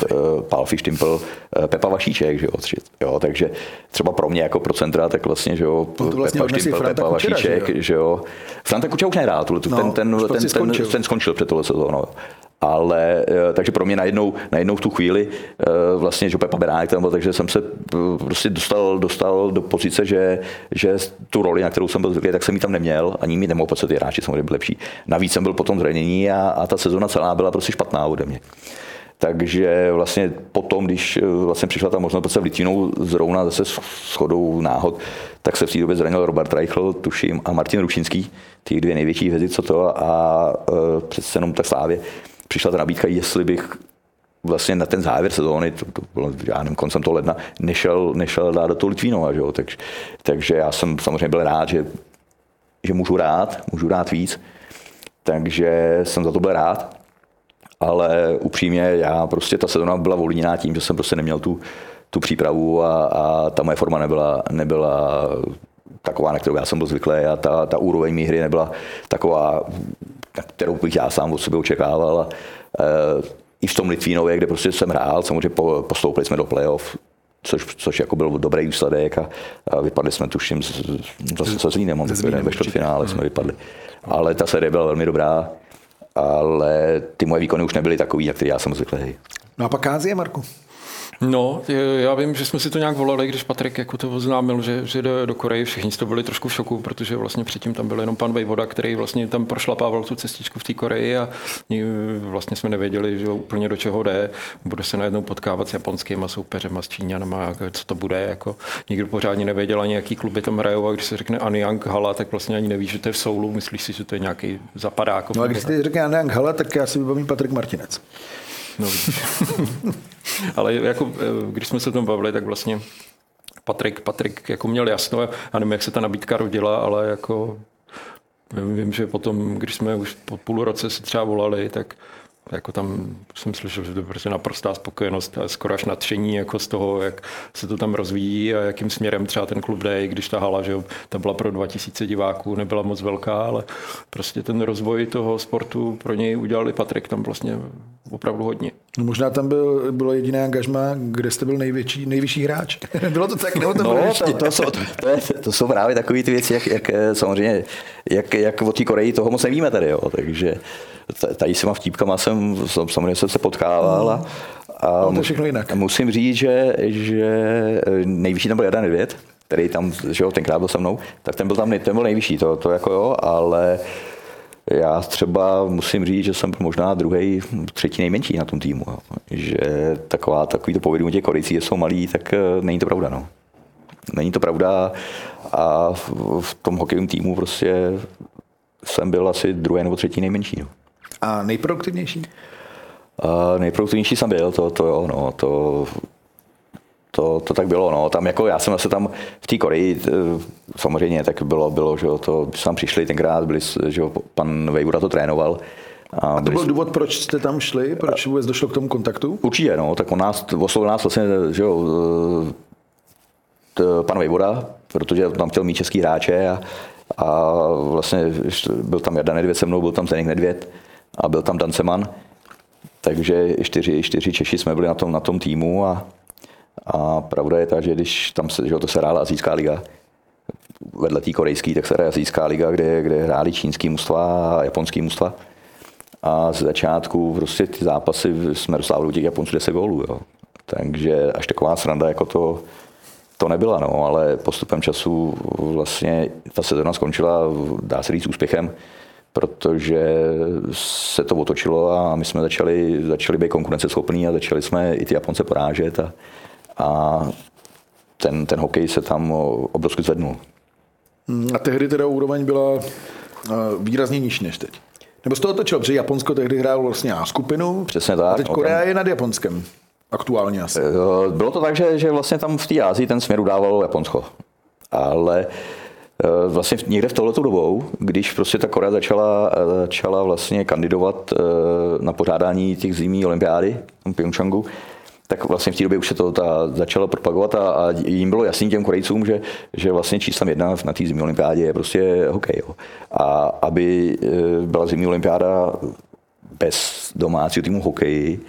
Palfi Štimpl, eh, Pepa Vašíček, že jo, tři, jo, takže třeba pro mě jako pro centra, tak vlastně, že jo, no vlastně Pepa Štimpl, Pepa Vašíček, že jo. že jo. Franta Kučera už nehrál, ten, no, ten, ten, ten, ten, ten, skončil před tohle sezónou ale eh, takže pro mě najednou, najednou v tu chvíli eh, vlastně, že Pepa Beránek tam byl, takže jsem se eh, prostě dostal, dostal do pozice, že, že tu roli, na kterou jsem byl zvyklý, tak jsem ji tam neměl, ani mi nemohl, protože ty hráči samozřejmě byli lepší. Navíc jsem byl potom zranění a, a ta sezona celá byla prostě špatná ode mě. Takže vlastně potom, když vlastně přišla ta možnost se vlitvinou zrovna zase s shodou náhod, tak se v té době zranil Robert Reichl, tuším, a Martin Ručinský, ty dvě největší hvězdy, co to, a, a přece jenom tak slávě přišla ta nabídka, jestli bych vlastně na ten závěr sezóny, to, to bylo, já nevím, koncem toho ledna, nešel, nešel dát do toho Litvínova, že jo? Tak, takže já jsem samozřejmě byl rád, že, že můžu rád, můžu rád víc, takže jsem za to byl rád, ale upřímně já prostě ta sezóna byla volněná tím, že jsem prostě neměl tu, tu přípravu a, a ta moje forma nebyla, nebyla taková, na kterou já jsem byl zvyklý a ta, ta úroveň mý hry nebyla taková, kterou bych já sám od sebe očekával. A, e, I v tom Litvínově, kde prostě jsem hrál, samozřejmě po, postoupili jsme do playoff, což, což jako byl dobrý výsledek a, a vypadli jsme tuším zase se Zlínem, ve čtvrtfinále jsme vypadli. Ale ta série byla velmi dobrá, ale ty moje výkony už nebyly takový, jak já jsem zvyklý. No a pak Ázie, Marku? No, já vím, že jsme si to nějak volali, když Patrik jako to oznámil, že, že jde do Koreje. Všichni to byli trošku v šoku, protože vlastně předtím tam byl jenom pan Vejvoda, který vlastně tam prošlapával tu cestičku v té Koreji a vlastně jsme nevěděli, že úplně do čeho jde. Bude se najednou potkávat s japonskými soupeřem a s Číňanama, co to bude. Jako. Nikdo pořádně nevěděl ani, jaký kluby tam hrajou a když se řekne Anyang Hala, tak vlastně ani neví, že to je v Soulu. Myslíš si, že to je nějaký zapadák. No a když se řekne Anyang Hala, tak já si vybavím Patrik Martinec. No, Ale jako, eh, když jsme se o tom bavili, tak vlastně Patrik, Patrik jako měl jasno, a nevím, jak se ta nabídka rodila, ale jako vím, že potom, když jsme už po půl roce si třeba volali, tak jako tam jsem slyšel, že to je prostě naprostá spokojenost a skoro až nadšení jako z toho, jak se to tam rozvíjí a jakým směrem třeba ten klub jde, když ta hala, že ta byla pro 2000 diváků, nebyla moc velká, ale prostě ten rozvoj toho sportu pro něj udělali Patrik tam vlastně opravdu hodně. No možná tam byl, bylo jediné angažma, kde jste byl největší, nejvyšší hráč. bylo to tak, nebo to no, to, to, jsou, to, je, to, jsou právě takové ty věci, jak, jak samozřejmě, jak, jak o té Koreji toho moc nevíme tady, jo. takže tady s těma vtípkama jsem, samozřejmě jsem se potkával a, a no, to všechno jinak. musím říct, že, že nejvyšší tam byl jeden Nedvěd, který tam, že jo, tenkrát byl se mnou, tak ten byl tam ten byl nejvyšší, to, to jako jo, ale já třeba musím říct, že jsem možná druhý, třetí nejmenší na tom týmu. Jo. Že taková, takový to povědomí těch Korejcí, že jsou malí, tak eh, není to pravda. No. Není to pravda a v, v tom hokejovém týmu prostě jsem byl asi druhý nebo třetí nejmenší. No. A nejproduktivnější? A nejproduktivnější jsem byl, to, to jo, no, to, to, to tak bylo, no. Tam jako já jsem se tam v té Koreji, eh, samozřejmě tak bylo, bylo, že jo, to jsme tam přišli tenkrát, byli, že jo, pan Vejvura to trénoval. A, a to byl důvod, proč jste tam šli? Proč vůbec došlo k tomu kontaktu? Určitě, no, tak on nás, oslovil nás vlastně, že jo, eh, pan Vejvoda, protože tam chtěl mít český hráče a, a vlastně byl tam Jarda Nedvěd se mnou, byl tam Zenek Nedvěd a byl tam Dan Seman. Takže čtyři, čtyři Češi jsme byli na tom, na tom týmu a, a pravda je ta, že když tam se, že to se hrála Azijská liga, vedle té korejské, tak se hraje Azijská liga, kde, kde hráli čínský mužstva a japonský mužstva. A z začátku prostě ty zápasy jsme dostávali u těch Japonců 10 gólů. Jo. Takže až taková sranda jako to, to nebyla, no, ale postupem času vlastně ta sezona skončila, dá se říct, úspěchem, protože se to otočilo a my jsme začali, začali být konkurenceschopní a začali jsme i ty Japonce porážet a, a ten, ten hokej se tam obrovsky zvednul. A tehdy teda úroveň byla výrazně nižší než teď. Nebo z toho točilo, protože Japonsko tehdy hrálo vlastně A skupinu. Přesně tak. A teď Korea je nad Japonskem. Aktuálně asi. Eh, bylo to tak, že, že vlastně tam v té Ázii ten směr udávalo Japonsko. Ale eh, vlastně někde v tohletu dobou, když prostě ta Korea začala, začala vlastně kandidovat eh, na pořádání těch zimní olympiády v Pyeongchangu, tak vlastně v té době už se to ta, začalo propagovat a, a jim bylo jasný těm Korejcům, že, že vlastně číslem jedna na té zimní olympiádě je prostě hokej. Jo. A aby byla zimní olympiáda bez domácího týmu hokeji,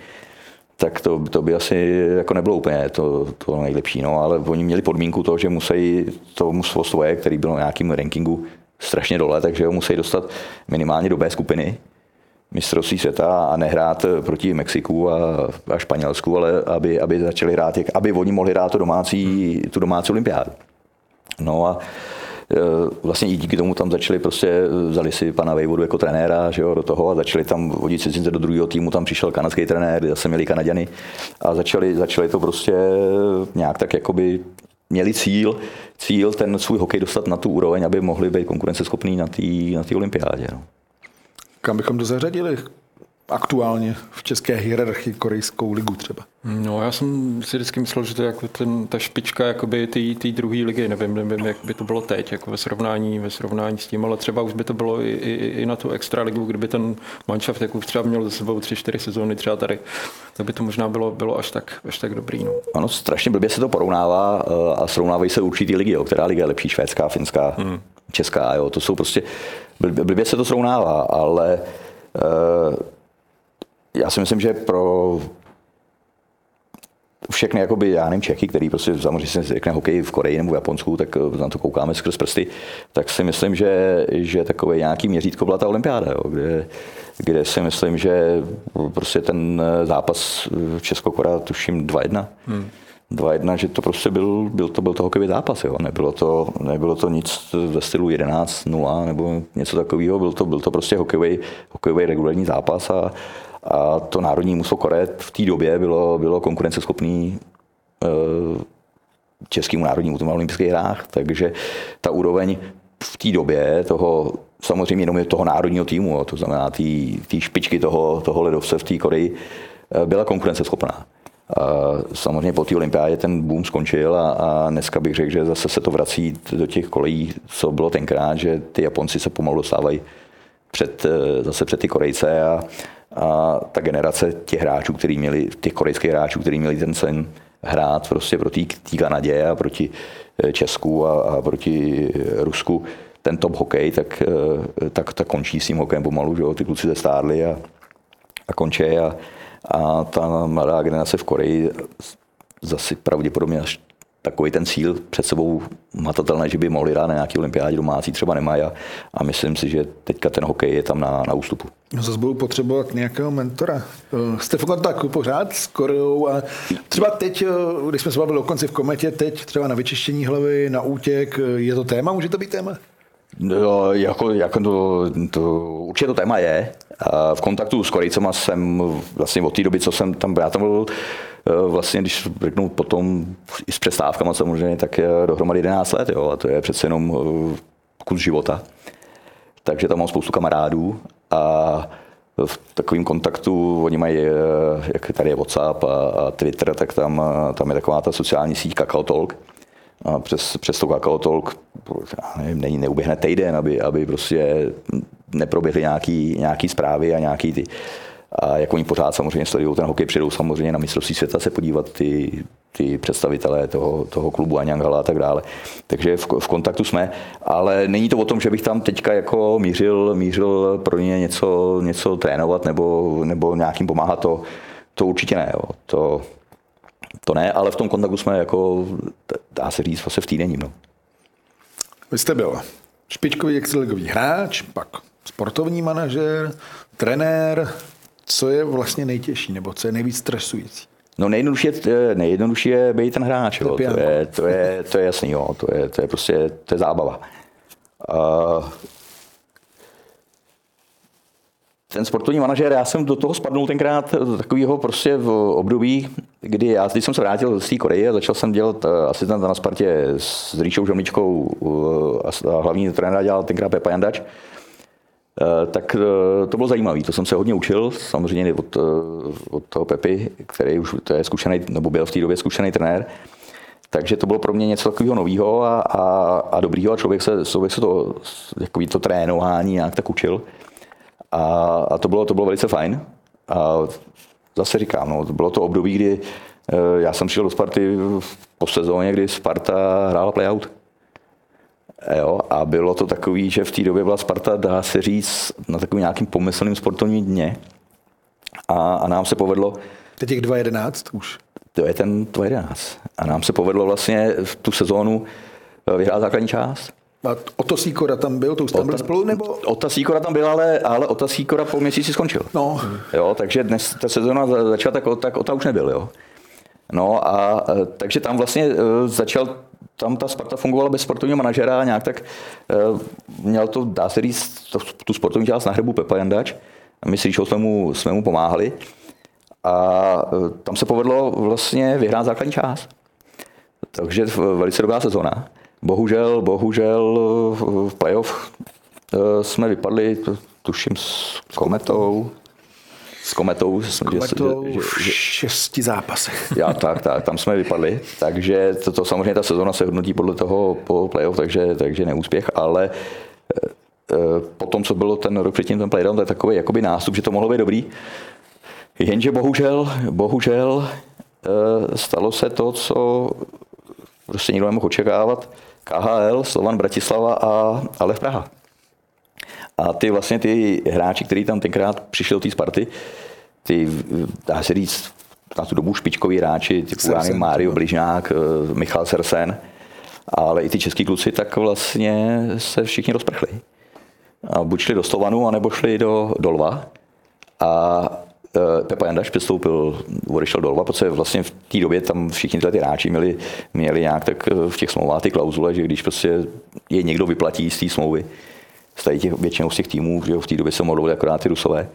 tak to, to by asi jako nebylo úplně to, to nejlepší. No, ale oni měli podmínku toho, že musí to mužstvo svoje, který byl na nějakým rankingu strašně dole, takže ho musí dostat minimálně do B skupiny mistrovství světa a nehrát proti Mexiku a, a Španělsku, ale aby, aby začali hrát, aby oni mohli hrát tu domácí, tu domácí olympiádu. No a vlastně i díky tomu tam začali prostě, eh, vzali si pana Vejvodu jako trenéra že jo, do toho a začali tam vodit cizince do druhého týmu, tam přišel kanadský trenér, zase měli Kanaděny a začali, začali to prostě nějak tak jakoby měli cíl, cíl ten svůj hokej dostat na tu úroveň, aby mohli být konkurenceschopní na té na olympiádě. No. Kam bychom to zařadili? Aktuálně v české hierarchii korejskou ligu třeba? No, já jsem si vždycky myslel, že to je jako ten, ta špička jakoby té druhé ligy, nevím, nevím, jak by to bylo teď, jako ve srovnání, ve srovnání s tím, ale třeba už by to bylo i, i, i na tu extra ligu, kdyby ten manšaft jako už třeba měl za sebou tři, čtyři sezóny třeba tady, tak by to možná bylo, bylo až, tak, až tak dobrý. No. Ano, strašně blbě se to porovnává eh, a srovnávají se určitý ligy, jo, která liga je lepší, švédská, finská, hmm. česká, jo, to jsou prostě, blbě, blbě se to srovnává, ale uh, já si myslím, že pro všechny, jakoby, já nevím, Čechy, který prostě samozřejmě si řekne hokej v Koreji nebo v Japonsku, tak eh, na to koukáme skrz prsty, tak si myslím, že, že takové nějaký měřítko byla ta olympiáda, jo, kde, kde si myslím, že prostě ten eh, zápas Česko-Korea tuším 2-1. Hmm. 2-1, že to prostě byl, byl to, byl to hokejový zápas, jo. Nebylo, to, nebylo to nic ve stylu 11-0 nebo něco takového, byl to, byl to prostě hokejový, hokejový regulární zápas a, a to národní muso Koreje v té době bylo, bylo konkurenceschopný e, českému národnímu na olympijských hrách, takže ta úroveň v té době toho samozřejmě jenom toho národního týmu, to znamená té špičky toho, toho ledovce v té Koreji, e, byla konkurenceschopná. Samozřejmě po té olympiádě ten boom skončil a, a dneska bych řekl, že zase se to vrací do těch kolejí, co bylo tenkrát, že ty Japonci se pomalu dostávají před, e, zase před ty Korejce a, a ta generace těch hráčů, který měli, těch korejských hráčů, kteří měli ten sen hrát prostě proti té Kanadě a proti eh, Česku a, a proti eh, Rusku, ten top hokej, tak, eh, tak, tak končí s tím hokejem pomalu, že jo? ty kluci zestárli a, a končí a, a ta mladá generace v Koreji zase pravděpodobně až takový ten cíl před sebou matatelný, že by mohli hrát na nějaký olympiádě domácí, třeba nemají. A, a myslím si, že teďka ten hokej je tam na, na ústupu. No zase budou potřebovat nějakého mentora. Eh, jste v kontaktu pořád s Koreou a třeba teď, eh, když jsme se bavili o konci v kometě, teď třeba na vyčištění hlavy, na útěk, eh, je to téma? Může to být téma? No, jako, jako to, to, určitě to téma je. V kontaktu s Korejcema jsem vlastně od té doby, co jsem tam, já tam byl vlastně, když řeknu potom i s přestávkama samozřejmě, tak je dohromady 11 let, jo, a to je přece jenom eh, kus života. Takže tam mám spoustu kamarádů a v takovém kontaktu, oni mají, eh, jak tady je WhatsApp a, a Twitter, tak tam, tam je taková ta sociální síť Kakao Talk, a přes, přes to Kakao Talk nevím, není, neuběhne týden, aby, aby prostě neproběhly nějaký, nějaký zprávy a nějaký ty. A jak oni pořád samozřejmě sledují ten hokej, přijdou samozřejmě na mistrovství světa se podívat ty, ty představitelé toho, toho klubu Aňangala a tak dále. Takže v, v, kontaktu jsme, ale není to o tom, že bych tam teďka jako mířil, mířil pro ně něco, něco trénovat nebo, nebo nějakým pomáhat, to, to určitě ne. Jo. To, to ne, ale v tom kontaktu jsme jako, dá se říct, vlastně v týdenním. No. Vy jste byl špičkový extraligový hráč, pak sportovní manažer, trenér. Co je vlastně nejtěžší, nebo co je nejvíc stresující? No nejjednodušší je, nejjednodušší je být ten hráč, jo. To, je, to, je, to je jasný, jo. To, je, to je prostě to je zábava. Uh, ten sportovní manažer, já jsem do toho spadnul tenkrát do takového prostě v období, kdy já, když jsem se vrátil z té Koreje a začal jsem dělat eh, asistenta na Spartě s Ríšou Žomličkou eh, a hlavní trenéra dělal tenkrát Pepa Jandač, eh, tak to bylo zajímavé, to jsem se hodně učil, samozřejmě od, od toho Pepy, který už to je zkušený, nebo byl v té době zkušený trenér, takže to bylo pro mě něco takového nového a, a, a dobrýho a člověk se, člověk se to, to trénování nějak tak učil. A, a to, bylo, to bylo velice fajn. A zase říkám, no, bylo to období, kdy eh, já jsem přišel do Sparty po sezóně, kdy Sparta hrála playout. Jo, a bylo to takový, že v té době byla Sparta, dá se říct, na takovým nějakým pomyslným sportovním dně. A, a nám se povedlo... Teď těch 2.11 už. To je ten 2.11. A nám se povedlo vlastně v tu sezónu eh, vyhrát základní část. A Ota Sýkora tam byl, to už tam byl spolu, nebo? Ota Sýkora tam byl, ale, ale Ota Sýkora po měsíci skončil. No. Jo, takže dnes ta sezóna začala, tak, tak Ota už nebyl, jo. No a e, takže tam vlastně začal tam ta Sparta fungovala bez sportovního manažera a nějak tak e, měl to, dá se říct, tu sportovní část na hrebu Pepa Jandač. My s Ríšou jsme mu, jsme mu pomáhali. A tam se povedlo vlastně vyhrát základní část. Takže velice dobrá sezóna. Bohužel, bohužel v playoff eh, jsme vypadli, tuším, s Kometou. S Kometou. S Kometou že, že, v šesti zápasech. Já, tak, tak, tam jsme vypadli. Takže to, to samozřejmě ta sezona se hodnotí podle toho po playoff, takže, takže neúspěch, ale eh, eh, po tom, co bylo ten rok předtím ten playdown, to je takový jakoby nástup, že to mohlo být dobrý. Jenže bohužel, bohužel stalo se to, co prostě nikdo nemohl očekávat. KHL, Slovan Bratislava a, ale v Praha. A ty vlastně ty hráči, kteří tam tenkrát přišli do té Sparty, ty, dá se říct, na tu dobu špičkoví hráči, typu Sersen, Mário Bližňák, eh, Michal Sersen, ale i ty český kluci, tak vlastně se všichni rozprchli. A buď šli do Slovanu, anebo šli do, do Lva. A Eh, Pepa Jandaš přestoupil, odešel do Lva, protože vlastně v té době tam všichni ty hráči měli, měli nějak tak eh, v těch smlouvách ty klauzule, že když prostě je někdo vyplatí z té smlouvy, z těch, většinou z těch týmů, že v té době se mohli akorát ty Rusové,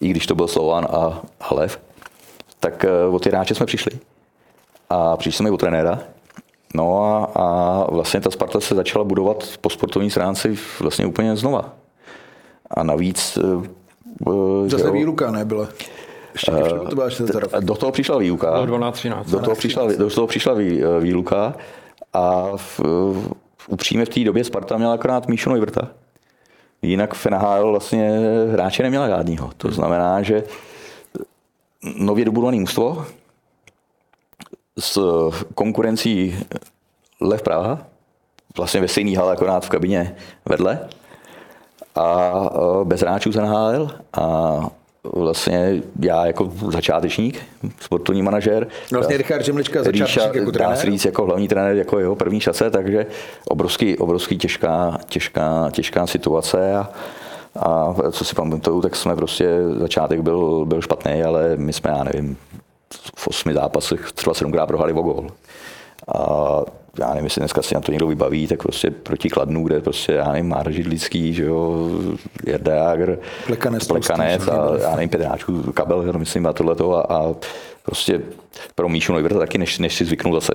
i když to byl Slovan a, a Lev, tak eh, o ty hráče jsme přišli. A přišli jsme i o trenéra. No a, a vlastně ta Sparta se začala budovat po sportovní stránce vlastně úplně znova. A navíc Zase jo. výruka nebyla. Ještě uh, to byla do toho přišla výuka. 12, 13. Do toho přišla, do toho přišla vý, eh, výluka a v, v, upřímně v té době Sparta měla akorát Míšu Neuwirta. Jinak v NHL vlastně hráče neměla žádnýho. To znamená, že nově dobudovaný mužstvo s konkurencí Lev Praha, vlastně ve stejný hale, akorát v kabině vedle, a bez hráčů z NHL a vlastně já jako začátečník, sportovní manažer. Vlastně Richard Žemlička začátečník jako trenér. Dá se říct jako hlavní trenér, jako jeho první šace, takže obrovský, obrovský těžká, těžká, těžká situace a, a co si pamatuju, tak jsme prostě, začátek byl, byl špatný, ale my jsme, já nevím, v osmi zápasech třeba sedmkrát prohali o gol. A já nevím, jestli dneska si na to někdo vybaví, tak prostě proti Kladnu, kde prostě, já nevím, Mára Židlický, že jo, Jarda Jágr, Plekanec, Plekanec a já nevím, Petráčku, Kabel, myslím, a tohleto a, a prostě pro Míšu Neuwirta taky, než, než si zvyknul zase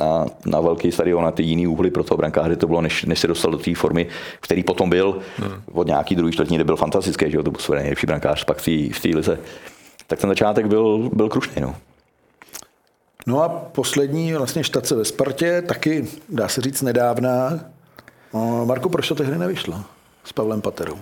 na, na velký stadion, na ty jiný úhly pro toho brankáře to bylo, než, než se dostal do té formy, který potom byl hmm. od nějaký druhý čtvrtní, kde byl fantastický, že jo, to byl svůj nejlepší brankář pak v té v té lize. Tak ten začátek byl, byl krušný, no. No a poslední vlastně štace ve Spartě, taky dá se říct nedávná. Marko, proč to tehdy nevyšlo s Pavlem Paterou?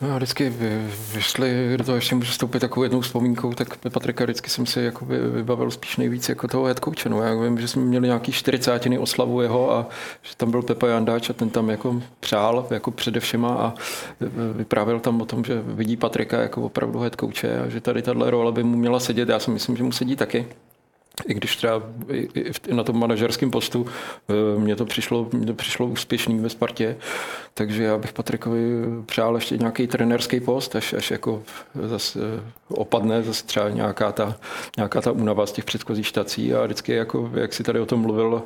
No, vždycky vy- vyšli, do toho ještě můžu vstoupit takovou jednou vzpomínkou, tak Patrika vždycky jsem si jakoby vybavil spíš nejvíc jako toho head coache, no. Já vím, že jsme měli nějaký 40. oslavu jeho a že tam byl Pepa Jandáč a ten tam jako přál jako především a vyprávěl tam o tom, že vidí Patrika jako opravdu head coache a že tady tahle role by mu měla sedět. Já si myslím, že mu sedí taky i když třeba na tom manažerském postu eh, mně to přišlo, mně to přišlo úspěšný ve Spartě, takže já bych Patrikovi přál ještě nějaký trenerský post, až, až jako zase opadne zase třeba nějaká ta, nějaká ta únava z těch předchozích štací a vždycky jako, jak si tady o tom mluvil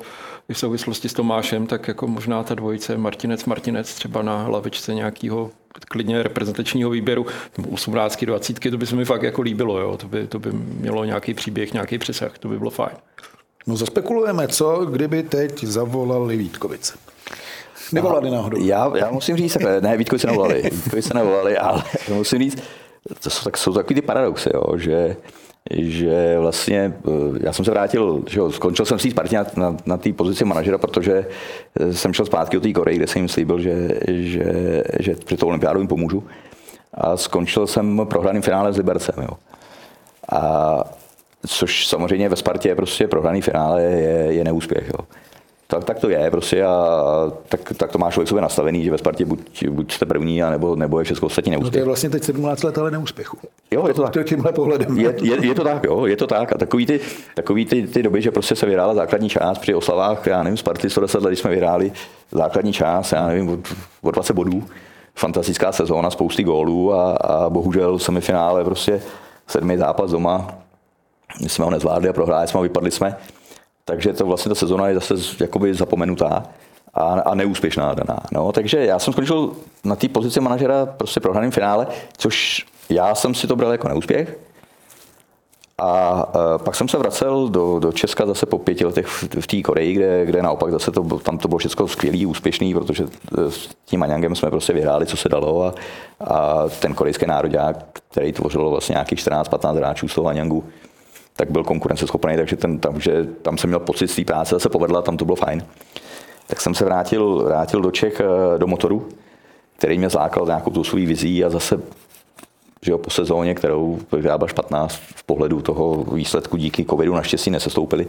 i v souvislosti s Tomášem, tak jako možná ta dvojice Martinec Martinec třeba na hlavičce nějakého klidně reprezentačního výběru, nebo 18, 20, to by se mi fakt jako líbilo, jo? To, by, to by mělo nějaký příběh, nějaký přesah, to by bylo fajn. No zaspekulujeme, co kdyby teď zavolali Vítkovice. Nevolali náhodou. Já, já musím říct, takhle, ne, Vítkovi se nevolali, Vítkovi se nevolali, ale musím říct, to jsou, tak, jsou takový ty paradoxy, jo, že, že vlastně, eh, já jsem se vrátil, že jo, skončil jsem si Spartě na, na, na té pozici manažera, protože eh, jsem šel zpátky do té Koreji, kde jsem jim slíbil, že, že, že při tou olympiádu jim pomůžu. A skončil jsem prohraným finále s Libercem, jo. A což samozřejmě ve Spartě je prostě prohraný finále je, je neúspěch, jo. Tak, tak to je prostě a tak, tak to má člověk sobě nastavený, že ve Spartě buď, buď jste první, a nebo, nebo je všechno ostatní No to je neúspěch. vlastně teď 17 let, ale neúspěchu. Jo, je to tak. To je tímhle pohledem. Je, je, je, to tak, jo, je to tak. A takový ty, takový ty, ty doby, že prostě se vyhrála základní část při oslavách, já nevím, Sparty 110 let, když jsme vyhráli základní část, já nevím, od, od 20 bodů. Fantastická sezóna, spousty gólů a, a bohužel semifinále prostě sedmý zápas doma. My jsme ho nezvládli a prohráli jsme a vypadli jsme. Takže to vlastně ta sezona je zase jakoby zapomenutá a, a neúspěšná daná. No, takže já jsem skončil na té pozici manažera prostě prohraným finále, což já jsem si to bral jako neúspěch. A e, pak jsem se vracel do, do Česka zase po pěti letech v, v té Koreji, kde, kde naopak zase to, tam to bylo všechno skvělý, úspěšný, protože e, s tím Anyangem jsme prostě vyhráli, co se dalo a, a ten korejský národák, který tvořilo vlastně nějakých 14-15 hráčů z toho Anyangu, tak byl konkurenceschopný, takže ten, tam, že, tam jsem měl pocit té práce, zase povedla, tam to bylo fajn. Tak jsem se vrátil, vrátil do Čech e, do motoru, který mě zlákal nějakou tou svou vizí a zase že jo, po sezóně, kterou vyhrábal špatná v pohledu toho výsledku díky covidu naštěstí nesestoupili.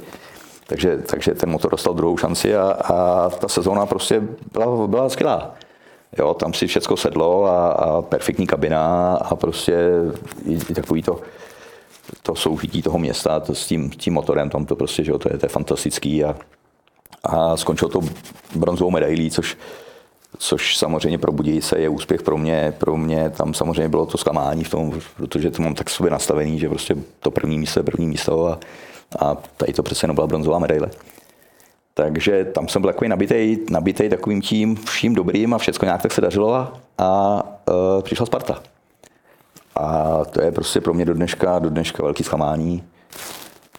Takže, takže ten motor dostal druhou šanci a, a ta sezóna prostě byla, byla skvělá. Jo, tam si všechno sedlo a, a perfektní kabina a prostě i, i takový to, to soužití toho města to s tím, tím motorem, tam to prostě, že jo, to je, to je fantastický a, a skončilo to bronzovou medailí, což, což samozřejmě pro Budějice je úspěch pro mě. Pro mě tam samozřejmě bylo to zklamání v tom, protože to mám tak sobě nastavený, že prostě to první místo je první místo a, a tady to přece jenom byla bronzová medaile. Takže tam jsem byl takový nabitej, nabitej takovým tím vším dobrým a všechno nějak tak se dařilo a, a uh, přišla Sparta. A to je prostě pro mě do dneška, do dneška velký zklamání,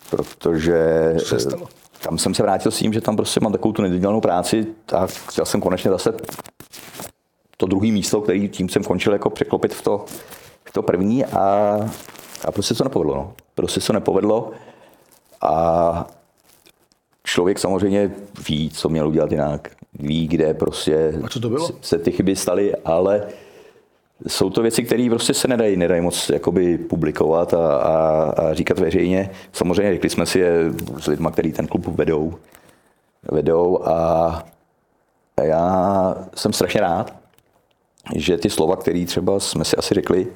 protože stalo? tam jsem se vrátil s tím, že tam prostě mám takovou tu nedělanou práci a chtěl jsem konečně zase to druhé místo, který tím jsem končil jako překlopit v to, v to první a, a prostě se to nepovedlo. No. Prostě se to nepovedlo a člověk samozřejmě ví, co měl udělat jinak. Ví, kde prostě A co to bylo? se- se ty chyby staly, ale jsou to věci, které prostě se nedají, nedají moc jakoby publikovat a, a, a říkat veřejně. Samozřejmě řekli jsme si je s lidmi, kteří ten klub vedou, vedou a já jsem strašně rád, že ty slova, které třeba jsme si asi řekli,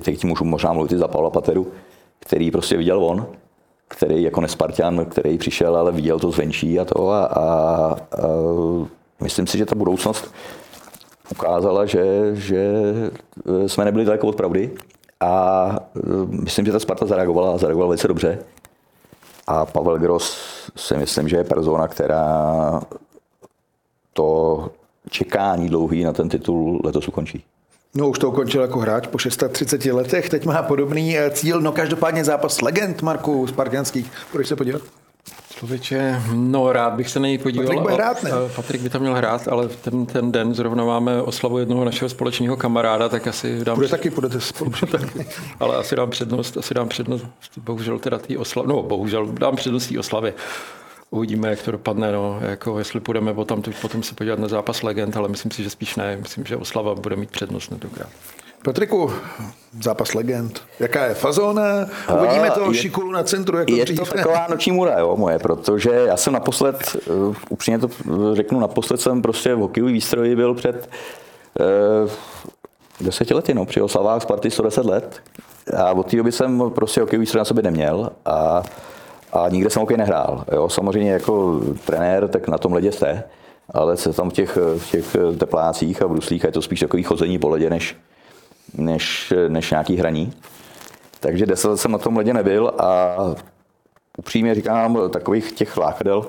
teď můžu možná mluvit i za Pavla Pateru, který prostě viděl on, který jako nespartian, který přišel, ale viděl to zvenčí a to a, a, a myslím si, že ta budoucnost ukázala, že, že eh, jsme nebyli daleko od pravdy a eh, myslím, že ta Sparta zareagovala a zareagovala velice dobře. A Pavel Gross si myslím, že je persona, která to čekání dlouhý na ten titul letos ukončí. No už to ukončil jako hráč po 630 letech, teď má podobný eh, cíl, no každopádně zápas legend Marku Spartanských. Půjdeš se podívat? Člověče, no rád bych se na něj podíval. Patrik bude hrát, ne? A- Patrik by tam měl hrát, ale ten, ten den zrovna máme oslavu jednoho našeho společného kamaráda, tak asi dám... Bude taky, půjdete spolu. Ale asi dám přednost, asi dám přednost, bohužel teda té oslavě, no bohužel dám přednost té oslavě. Uvidíme, jak to dopadne, no, jako jestli půjdeme potom, potom se podívat na zápas legend, ale myslím si, že spíš ne. Myslím, že oslava bude mít přednost tentokrát. Patriku, zápas legend. Jaká je fazóna? Uvidíme toho je- šikulu na centru jako Je dřív. to taková noční můra, jo, moje, protože já jsem naposled, eh, upřímně to řeknu, naposled jsem prostě v hokejový výstroji byl před eh, deseti lety, no, při oslavách Sparty 110 let. A od té doby jsem prostě hokejový výstroj na sobě neměl a, a nikde jsem hokej nehrál. Jo. Samozřejmě jako trenér, tak na tom ledě jste, ale se tam v těch, v těch teplácích a bruslích a je to spíš takový chození po ledě, než, než, než nějaký hraní. Takže deset let jsem na tom ledě nebyl a upřímně říkám, takových těch lákadel,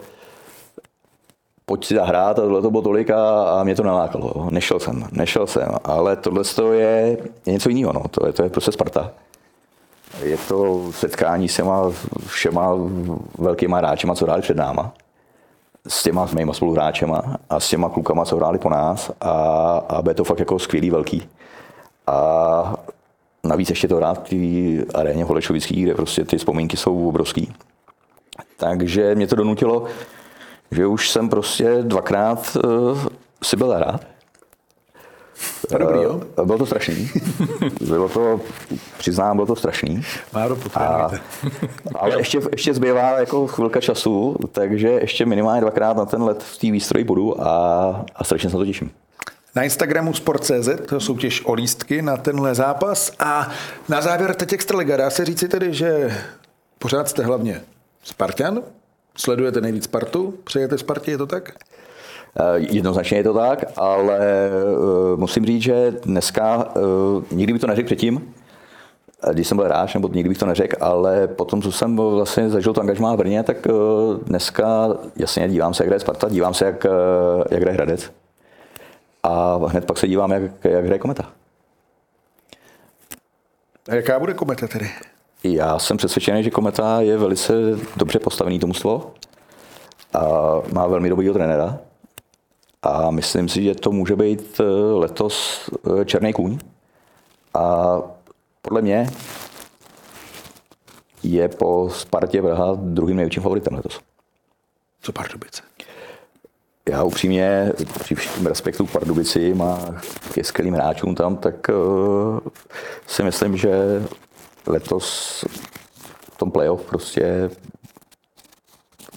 pojď si zahrát a tohle to bylo tolik a, a mě to nalákalo. Nešel jsem, nešel jsem, ale tohle to je, je něco jiného, no. to, je, to je prostě Sparta. Je to setkání s těma všema velkýma hráčema, co hráli před náma. S těma mýma spoluhráčema a s těma klukama, co hráli po nás a, a bude to fakt jako skvělý velký. A navíc ještě to hrát v té aréně Holešovický, kde prostě ty vzpomínky jsou obrovský. Takže mě to donutilo, že už jsem prostě dvakrát uh, si byl hrát. To dobrý, jo? Eh, Bylo to strašný. Bylo to, přiznám, bylo to strašný. Máro, A, ale ještě, ještě zbývá jako chvilka času, takže ještě minimálně dvakrát na ten let v té výstroji budu a, a strašně se na to těším. Na Instagramu Sport.cz to soutěž o lístky na tenhle zápas a na závěr teď Extraliga. Dá se říci tedy, že pořád jste hlavně Spartan, sledujete nejvíc Spartu, přejete Spartě, je to tak? Eh, Jednoznačně je to tak, ale eh, musím říct, že dneska, eh, nikdy bych to neřekl předtím, když jsem byl hráč, nebo nikdy bych to neřekl, ale potom, co jsem vlastně zažil to angažmá v Brně, tak dneska jasně dívám se, jak hraje Sparta, dívám se, jak, jak hraje Hradec. A hned pak se dívám, jak, jak hraje Kometa. A jaká bude kometa tedy? Já jsem přesvědčený, že Kometa je velice dobře postavený tomu slovo a má velmi dobrýho trenéra. A myslím si, že to může být eh, letos eh, černý kůň. A podle mě je po Spartě Praha druhým největším favoritem letos. Co Pardubice? Já upřímně, při všem respektu k Pardubicím a ke skvělým hráčům tam, tak uh, si myslím, že letos v tom playoff prostě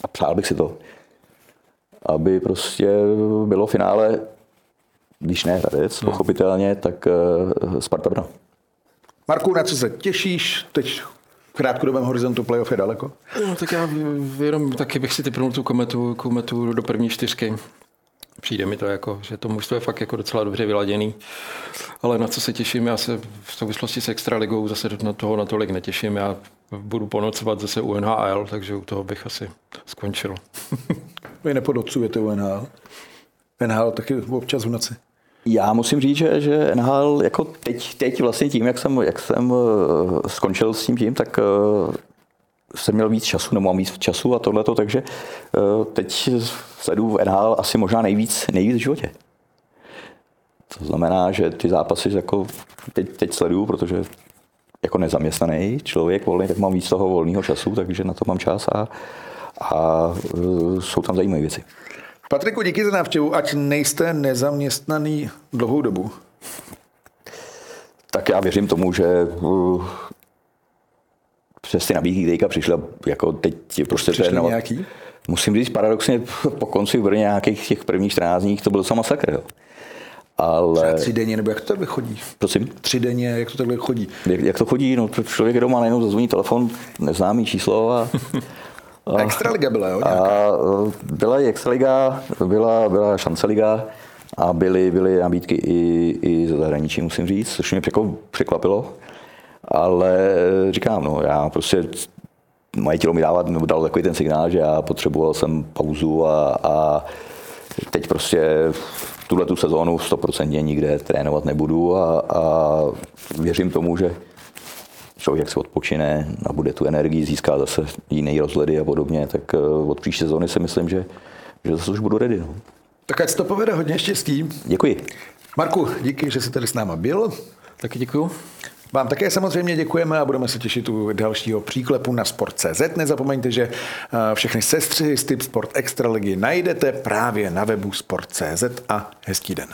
a přál bych si to, aby prostě bylo finále, když ne Hradec, no. pochopitelně, tak uh, Sparta Brno. Marku, na co se těšíš? Teď v krátkodobém horizontu playoff je daleko. No, tak já jenom taky bych si typnul tu kometu, kometu do první čtyřky. Přijde mi to jako, že to mužstvo je fakt jako docela dobře vyladěný. Ale na co se těším, já se v souvislosti s Extraligou zase na toho natolik netěším. Já budu ponocovat zase u NHL, takže u toho bych asi skončil. Vy nepodocujete u NHL. NHL taky občas v noci. Já musím říct, že, že NHL jako teď, teď vlastně tím, jak jsem, jak jsem eh, skončil s tím tím, tak eh, jsem měl víc času, nebo mám víc času a tohleto, takže eh, teď sleduju v NHL asi možná nejvíc, nejvíc v životě. To znamená, že ty zápasy jako teď, teď sleduju, protože jako nezaměstnaný člověk volný, tak mám víc toho volného času, takže na to mám čas a, a jsou tam zajímavé věci. Patriku, díky za návštěvu, ať nejste nezaměstnaný dlouhou dobu. Tak já věřím tomu, že uh, přes ty nabídky teďka přišla, jako teď prostě Přišly trénovat. nějaký? Musím říct, paradoxně po konci v Brně nějakých těch prvních 14 dní to byl docela masakr. Jo. Ale, Tři denně, nebo jak to takhle chodí? prosím, Tři denně, jak to takhle chodí? jak, jak to chodí? No, člověk je doma, najednou zazvoní telefon, neznámý číslo a, A Extraliga byla, jo? a nějaká? uh, byla i Extraliga, byla, byla Šanceliga a byly, byly nabídky i, i ze zahraničí, musím říct, což mě překvapilo. Ale říkám, no, já prostě moje tělo mi dává, nebo dal takový ten signál, že já potřeboval jsem pauzu a, a teď prostě tuhle tu sezónu 100% nikde trénovat nebudu a, a věřím tomu, že člověk se odpočine, nabude tu energii, získá zase jiný rozhledy a podobně, tak eh, od příští sezóny si myslím, že, že zase už budu ready. No. Tak ať to povede, hodně štěstí. Děkuji. Marku, díky, že jsi tady s náma byl. Taky děkuju. Vám také samozřejmě děkujeme a budeme se těšit u dalšího příklepu na Sport.cz. Nezapomeňte, že eh, všechny sestřihy z Tip Sport Extraligy najdete právě na webu Sport.cz a hezký den.